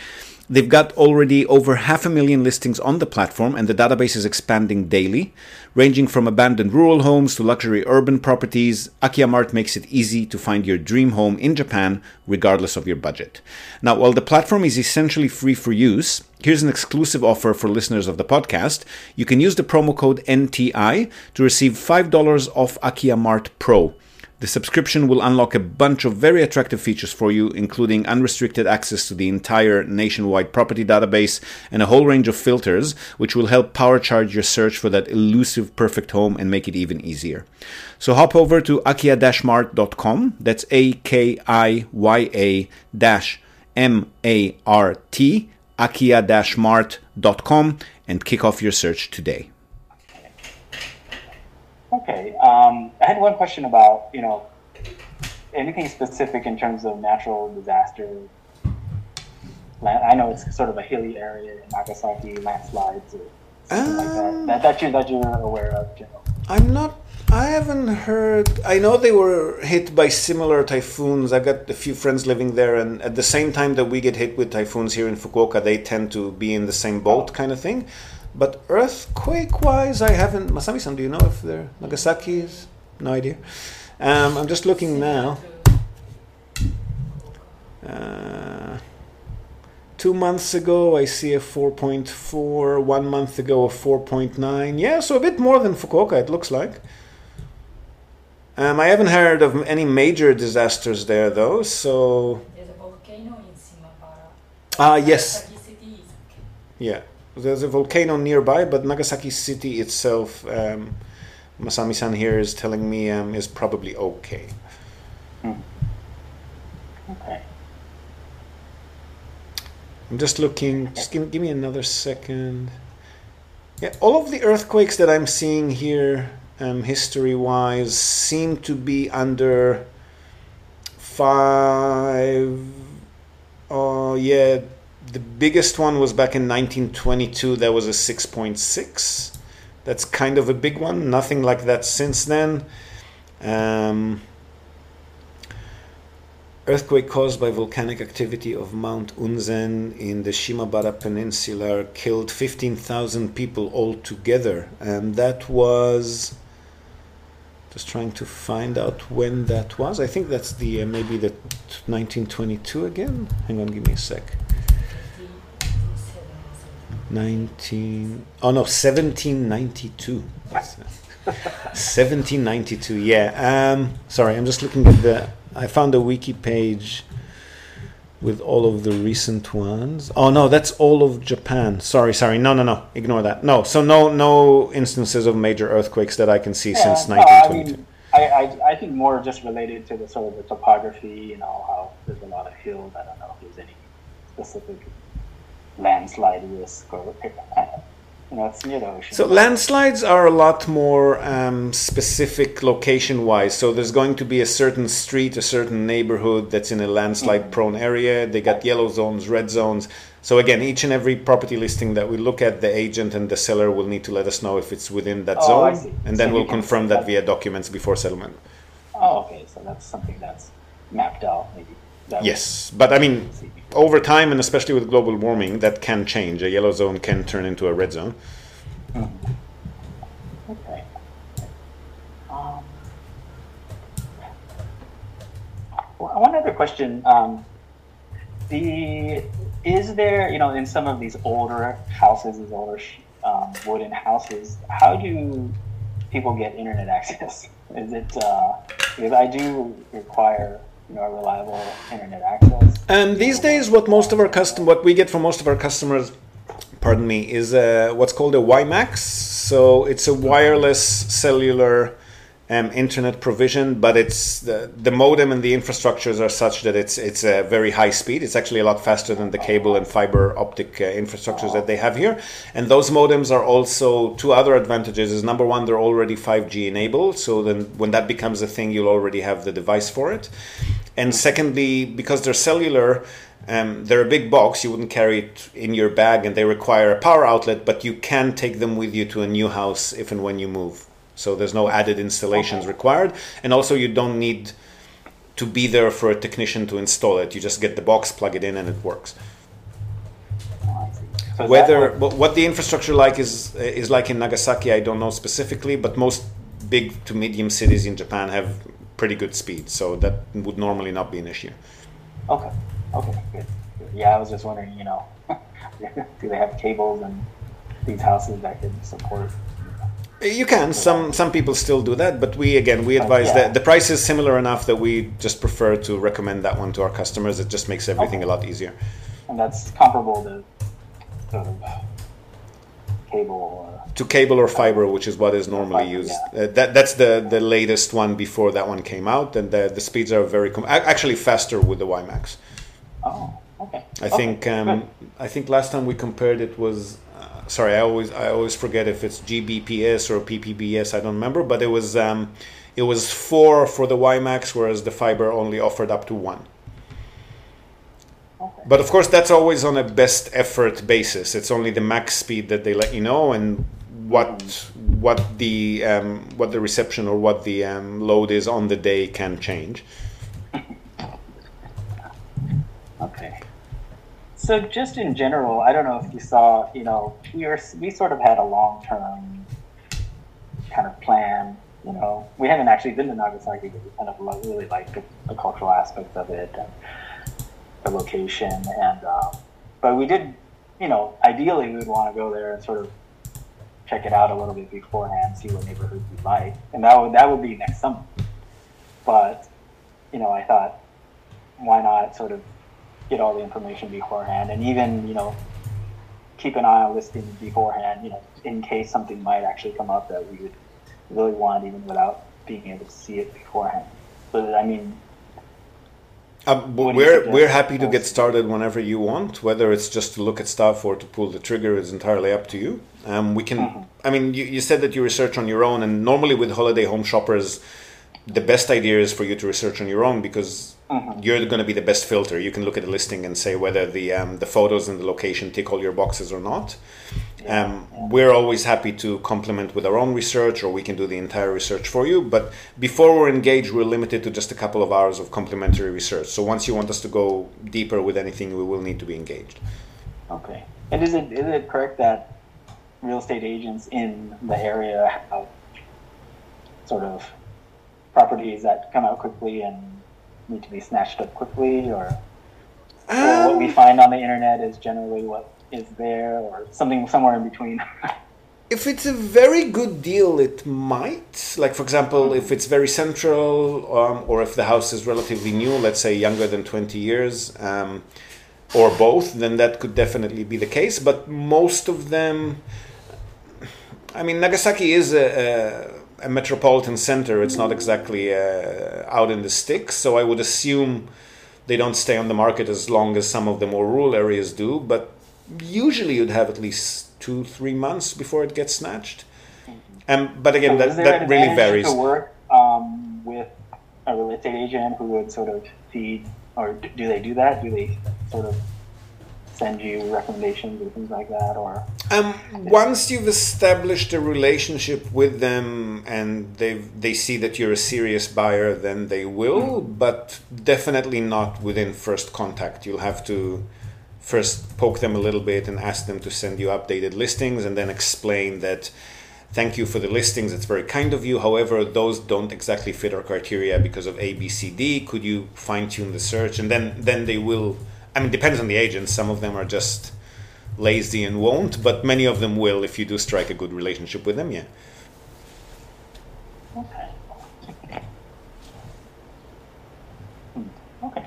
They've got already over half a million listings on the platform, and the database is expanding daily. Ranging from abandoned rural homes to luxury urban properties, Akiyamart makes it easy to find your dream home in Japan, regardless of your budget. Now, while the platform is essentially free for use, here's an exclusive offer for listeners of the podcast. You can use the promo code NTI to receive $5 off Akiyamart Pro. The subscription will unlock a bunch of very attractive features for you, including unrestricted access to the entire nationwide property database and a whole range of filters, which will help power charge your search for that elusive perfect home and make it even easier. So hop over to akiya-mart.com. That's A K I Y A dash M A R T, akiya-mart.com, and kick off your search today. Okay. Um, I had one question about, you know, anything specific in terms of natural disaster. I know it's sort of a hilly area in Nagasaki, landslides or something uh, like that. that. That you that you're aware of, I'm not I haven't heard. I know they were hit by similar typhoons. I got a few friends living there, and at the same time that we get hit with typhoons here in Fukuoka, they tend to be in the same boat, kind of thing. But earthquake-wise, I haven't. Masami-san, do you know if they're Nagasaki's? No idea. Um, I'm just looking now. Uh, two months ago, I see a 4.4. One month ago, a 4.9. Yeah, so a bit more than Fukuoka, it looks like. Um, I haven't heard of any major disasters there, though. So. There's a volcano in Shimabara. Ah, yes. Nagasaki is okay. Yeah, there's a volcano nearby, but Nagasaki city itself, um, Masami-san here is telling me, um, is probably okay. Okay. I'm just looking. Just give, give me another second. Yeah, all of the earthquakes that I'm seeing here, um, history-wise, seem to be under five. Oh yeah, the biggest one was back in 1922. That was a 6.6. That's kind of a big one. Nothing like that since then. Um, earthquake caused by volcanic activity of Mount Unzen in the Shimabara Peninsula killed 15,000 people altogether. And that was. Just trying to find out when that was. I think that's the uh, maybe the 1922 again. Hang on, give me a sec. 19 oh no 1792 That's, uh, 1792 yeah. Um sorry i'm just looking at the i found a wiki page with all of the recent ones. Oh no that's all of japan. Sorry sorry. No no no. Ignore that. No so no no instances of major earthquakes that i can see since Yeah, I 1922 mean, I, I, I think more just related to the sort of the topography, you know, how there's a lot of hills. I don't know if there's any specific landslide risk or, you know, it's near the ocean. So landslides are a lot more um, specific location-wise. So there's going to be a certain street, a certain neighborhood that's in a landslide-prone area. They got yellow zones, red zones. So again, each and every property listing that we look at, the agent and the seller will need to let us know if it's within that Oh, zone, and then So we'll confirm that via documents before settlement. Oh, okay. So that's something that's mapped out, maybe. That Yes, but I mean, we see before. Over time, and especially with global warming, that can change. A yellow zone can turn into a red zone. Okay. Um, one other question. Um, the is there, you know, in some of these older houses, these older um, wooden houses, how do people get internet <laughs> access? Is it uh, because I do require, you know, reliable internet access? These days, what most of our custom, what we get from most of our customers, pardon me, is uh, what's called a WiMAX. So it's a wireless cellular um, internet provision, but it's the, the modem and the infrastructures are such that it's it's a very high speed. It's actually a lot faster than the cable and fiber optic uh, infrastructures that they have here. And those modems are also two other advantages. Is number one, they're already 5G enabled, so then when that becomes a thing, you'll already have the device for it. And secondly, because they're cellular, um, they're a big box. You wouldn't carry it in your bag, and they require a power outlet. But you can take them with you to a new house if and when you move. So there's no added installations required, and also you don't need to be there for a technician to install it. You just get the box, plug it in, and it works. I see. So Whether what the infrastructure like is is like in Nagasaki, I don't know specifically, but most big to medium cities in Japan have pretty good speed, so that would normally not be an issue. Okay. Okay. Good. Yeah, I was just wondering. You know, <laughs> do they have cables in these houses that could support? You can. Some some people still do that, but we again we oh, advise yeah. that the price is similar enough that we just prefer to recommend that one to our customers. It just makes everything a lot easier. And that's comparable to sort of cable or To cable or fiber, which is what is normally used. Uh, that that's the the latest one before that one came out, and the the speeds are very com- actually faster with the WiMAX. oh, okay. I Okay, think um. I think last time we compared it was uh, sorry I always I always forget if it's GBPS or PPBS I don't remember but it was um, it was four for the WiMAX whereas the fiber only offered up to one. Okay. But of course that's always on a best effort basis. It's only the max speed that they let you know and what what the um, what the reception or what the um, load is on the day can change. Okay. So just in general, I don't know if you saw, you know, we were we sort of had a long term kind of plan. You know, we haven't actually been to Nagasaki, but we kind of really like the, the cultural aspects of it and the location. And um, but we did, you know, ideally we would want to go there and sort of check it out a little bit beforehand, see what neighborhoods you like, and that would that would be next summer. But you know, I thought, why not sort of get all the information beforehand, and even you know, keep an eye on listings beforehand, you know, in case something might actually come up that we would really want, even without being able to see it beforehand. So that I mean, Um, but What do you we're we're happy to get started whenever you want. Whether it's just to look at stuff or to pull the trigger is entirely up to you. Um, we can. Mhm. I mean, you, you said that you research on your own, and normally with holiday home shoppers, the best idea is for you to research on your own because Mhm. you're going to be the best filter. You can look at the listing and say whether the um, the photos and the location tick all your boxes or not. Um, we're always happy to complement with our own research, or we can do the entire research for you. But before we're engaged, we're limited to just a couple of hours of complementary research. So once you want us to go deeper with anything, we will need to be engaged. Okay. And is it is it correct that real estate agents in the area have sort of properties that come out quickly and need to be snatched up quickly, or, or what we Um, find on the internet is generally what is there, or something somewhere in between? <laughs> If it's a very good deal, it might. Like, for example, if it's very central, um, or if the house is relatively new, let's say younger than 20 years, um, or both, then that could definitely be the case. But most of them, I mean, Nagasaki is a, a, a metropolitan center. It's not exactly uh, out in the sticks. So I would assume they don't stay on the market as long as some of the more rural areas do. But usually you'd have at least two, three months before it gets snatched. Um, but again, So that, that really varies. To work um, with a real estate agent who would sort of feed, or do they do that? Do they sort of send you recommendations or things like that, or? Um, once you've established a relationship with them and they they see that you're a serious buyer, then they will. But definitely not within first contact. You'll have to first poke them a little bit and ask them to send you updated listings, and then explain that. Thank you for the listings. It's very kind of you. However, those don't exactly fit our criteria because of A, B, C, D. Could you fine tune the search? And then, then they will. I mean, depends on the agent. Some of them are just lazy and won't, but many of them will if you do strike a good relationship with them. Yeah. Okay. Hmm, Okay.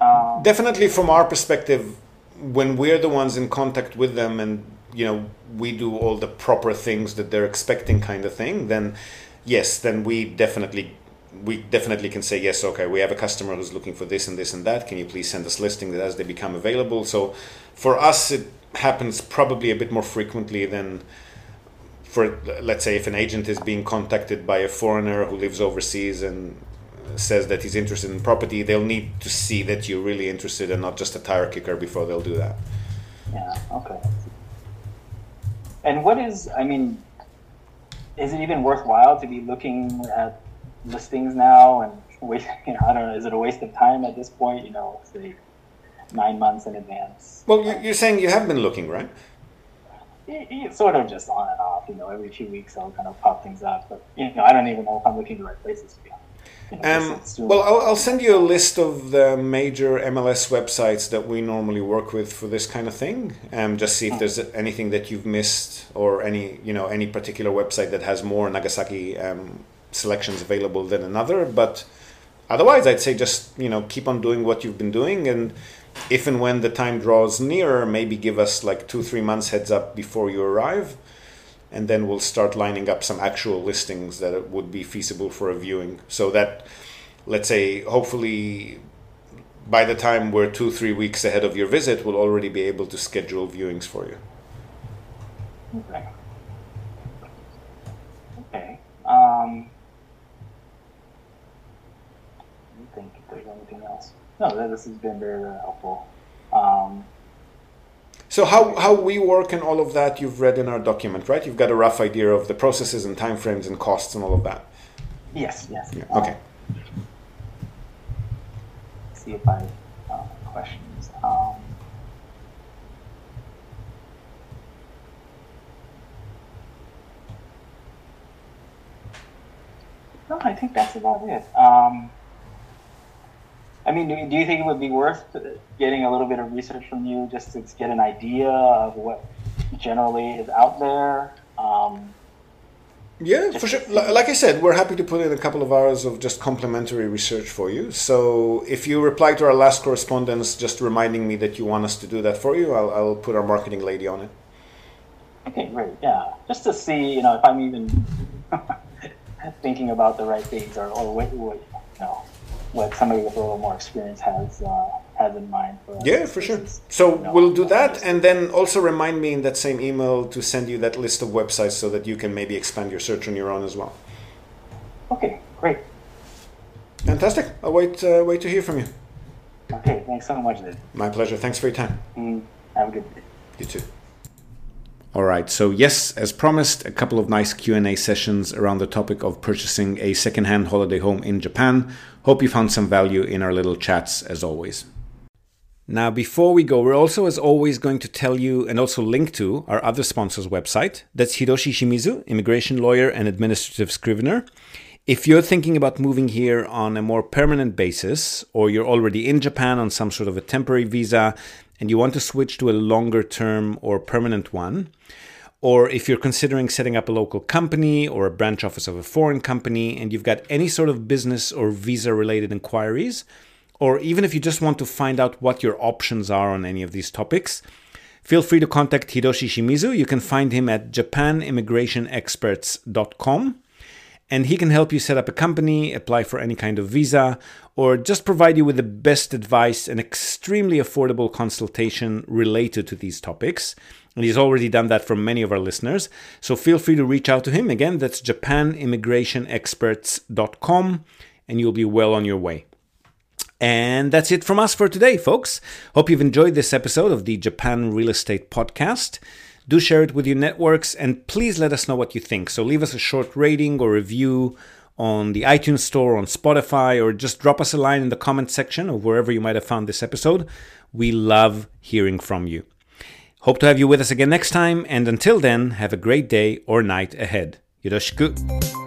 Um, Definitely, from our perspective, when we're the ones in contact with them, and you know we do all the proper things that they're expecting, kind of thing, then yes, then we definitely we definitely can say yes. Okay, we have a customer who's looking for this and this and that. Can you please send us listing that as they become available? So for us, it happens probably a bit more frequently than for let's say if an agent is being contacted by a foreigner who lives overseas and says that he's interested in property, they'll need to see that you're really interested and not just a tire kicker before they'll do that. yeah. Okay. And what is? I mean, is it even worthwhile to be looking at listings now and waste? <laughs> You know, I don't know. Is it a waste of time at this point? You know, say nine months in advance. Well, you- you're saying you have been looking, right? Sort of just on and off. You know, every few weeks I'll kind of pop things up, but you know, I don't even know if I'm looking the right places to be honest. Um, well, I'll, I'll send you a list of the major MLS websites that we normally work with for this kind of thing. Um, just see if there's anything that you've missed or any, you know, any particular website that has more Nagasaki um, selections available than another. But otherwise, I'd say just you know keep on doing what you've been doing, and if and when the time draws nearer, maybe give us like two three months heads up before you arrive. And then we'll start lining up some actual listings that would be feasible for a viewing. So that, let's say, hopefully by the time we're two, three weeks ahead of your visit, we'll already be able to schedule viewings for you. Okay. Okay. Um, I think there's anything else. No, this has been very, very helpful. Um, So how, how we work and all of that you've read in our document, right? You've got a rough idea of the processes and timeframes and costs and all of that. Yes, yes. Yeah. Um, Okay. see if I uh, questions. Um, no, I think that's about it. Um, I mean, do, do you think it would be worth getting a little bit of research from you just to get an idea of what generally is out there? Um, Yeah, for sure. Like I said, we're happy to put in a couple of hours of just complimentary research for you. So if you reply to our last correspondence, just reminding me that you want us to do that for you, I'll, I'll put our marketing lady on it. Okay, great. Yeah, just to see, you know, if I'm even <laughs> thinking about the right things, or, or what, what, you know, what somebody with a little more experience has uh, has in mind. For. Yeah, for sure. So we'll do that, and then also remind me in that same email to send you that list of websites so that you can maybe expand your search on your own as well. Okay, great. Fantastic. I'll wait uh, wait to hear from you. Okay, thanks so much, Liz. My pleasure. Thanks for your time. Mm, have a good day. You too. All right. So yes, as promised, a couple of nice Q&A sessions around the topic of purchasing a second-hand holiday home in Japan. Hope you found some value in our little chats as always. Now, before we go, we're also, as always, going to tell you and also link to our other sponsor's website. That's Hiroshi Shimizu, immigration lawyer and administrative scrivener. If you're thinking about moving here on a more permanent basis, or you're already in Japan on some sort of a temporary visa and you want to switch to a longer term or permanent one, or if you're considering setting up a local company or a branch office of a foreign company and you've got any sort of business or visa related inquiries, or even if you just want to find out what your options are on any of these topics, feel free to contact Hiroshi Shimizu. You can find him at japanimmigrationexperts.com and he can help you set up a company, apply for any kind of visa, or just provide you with the best advice and extremely affordable consultation related to these topics. And he's already done that for many of our listeners. So feel free to reach out to him. Again, that's japanimmigrationexperts.com, and you'll be well on your way. And that's it from us for today, folks. Hope you've enjoyed this episode of the Japan Real Estate Podcast. Do share it with your networks and please let us know what you think. So leave us a short rating or review on the iTunes Store, on Spotify, or just drop us a line in the comment section or wherever you might have found this episode. We love hearing from you. Hope to have you with us again next time, and until then, have a great day or night ahead. Yoroshiku.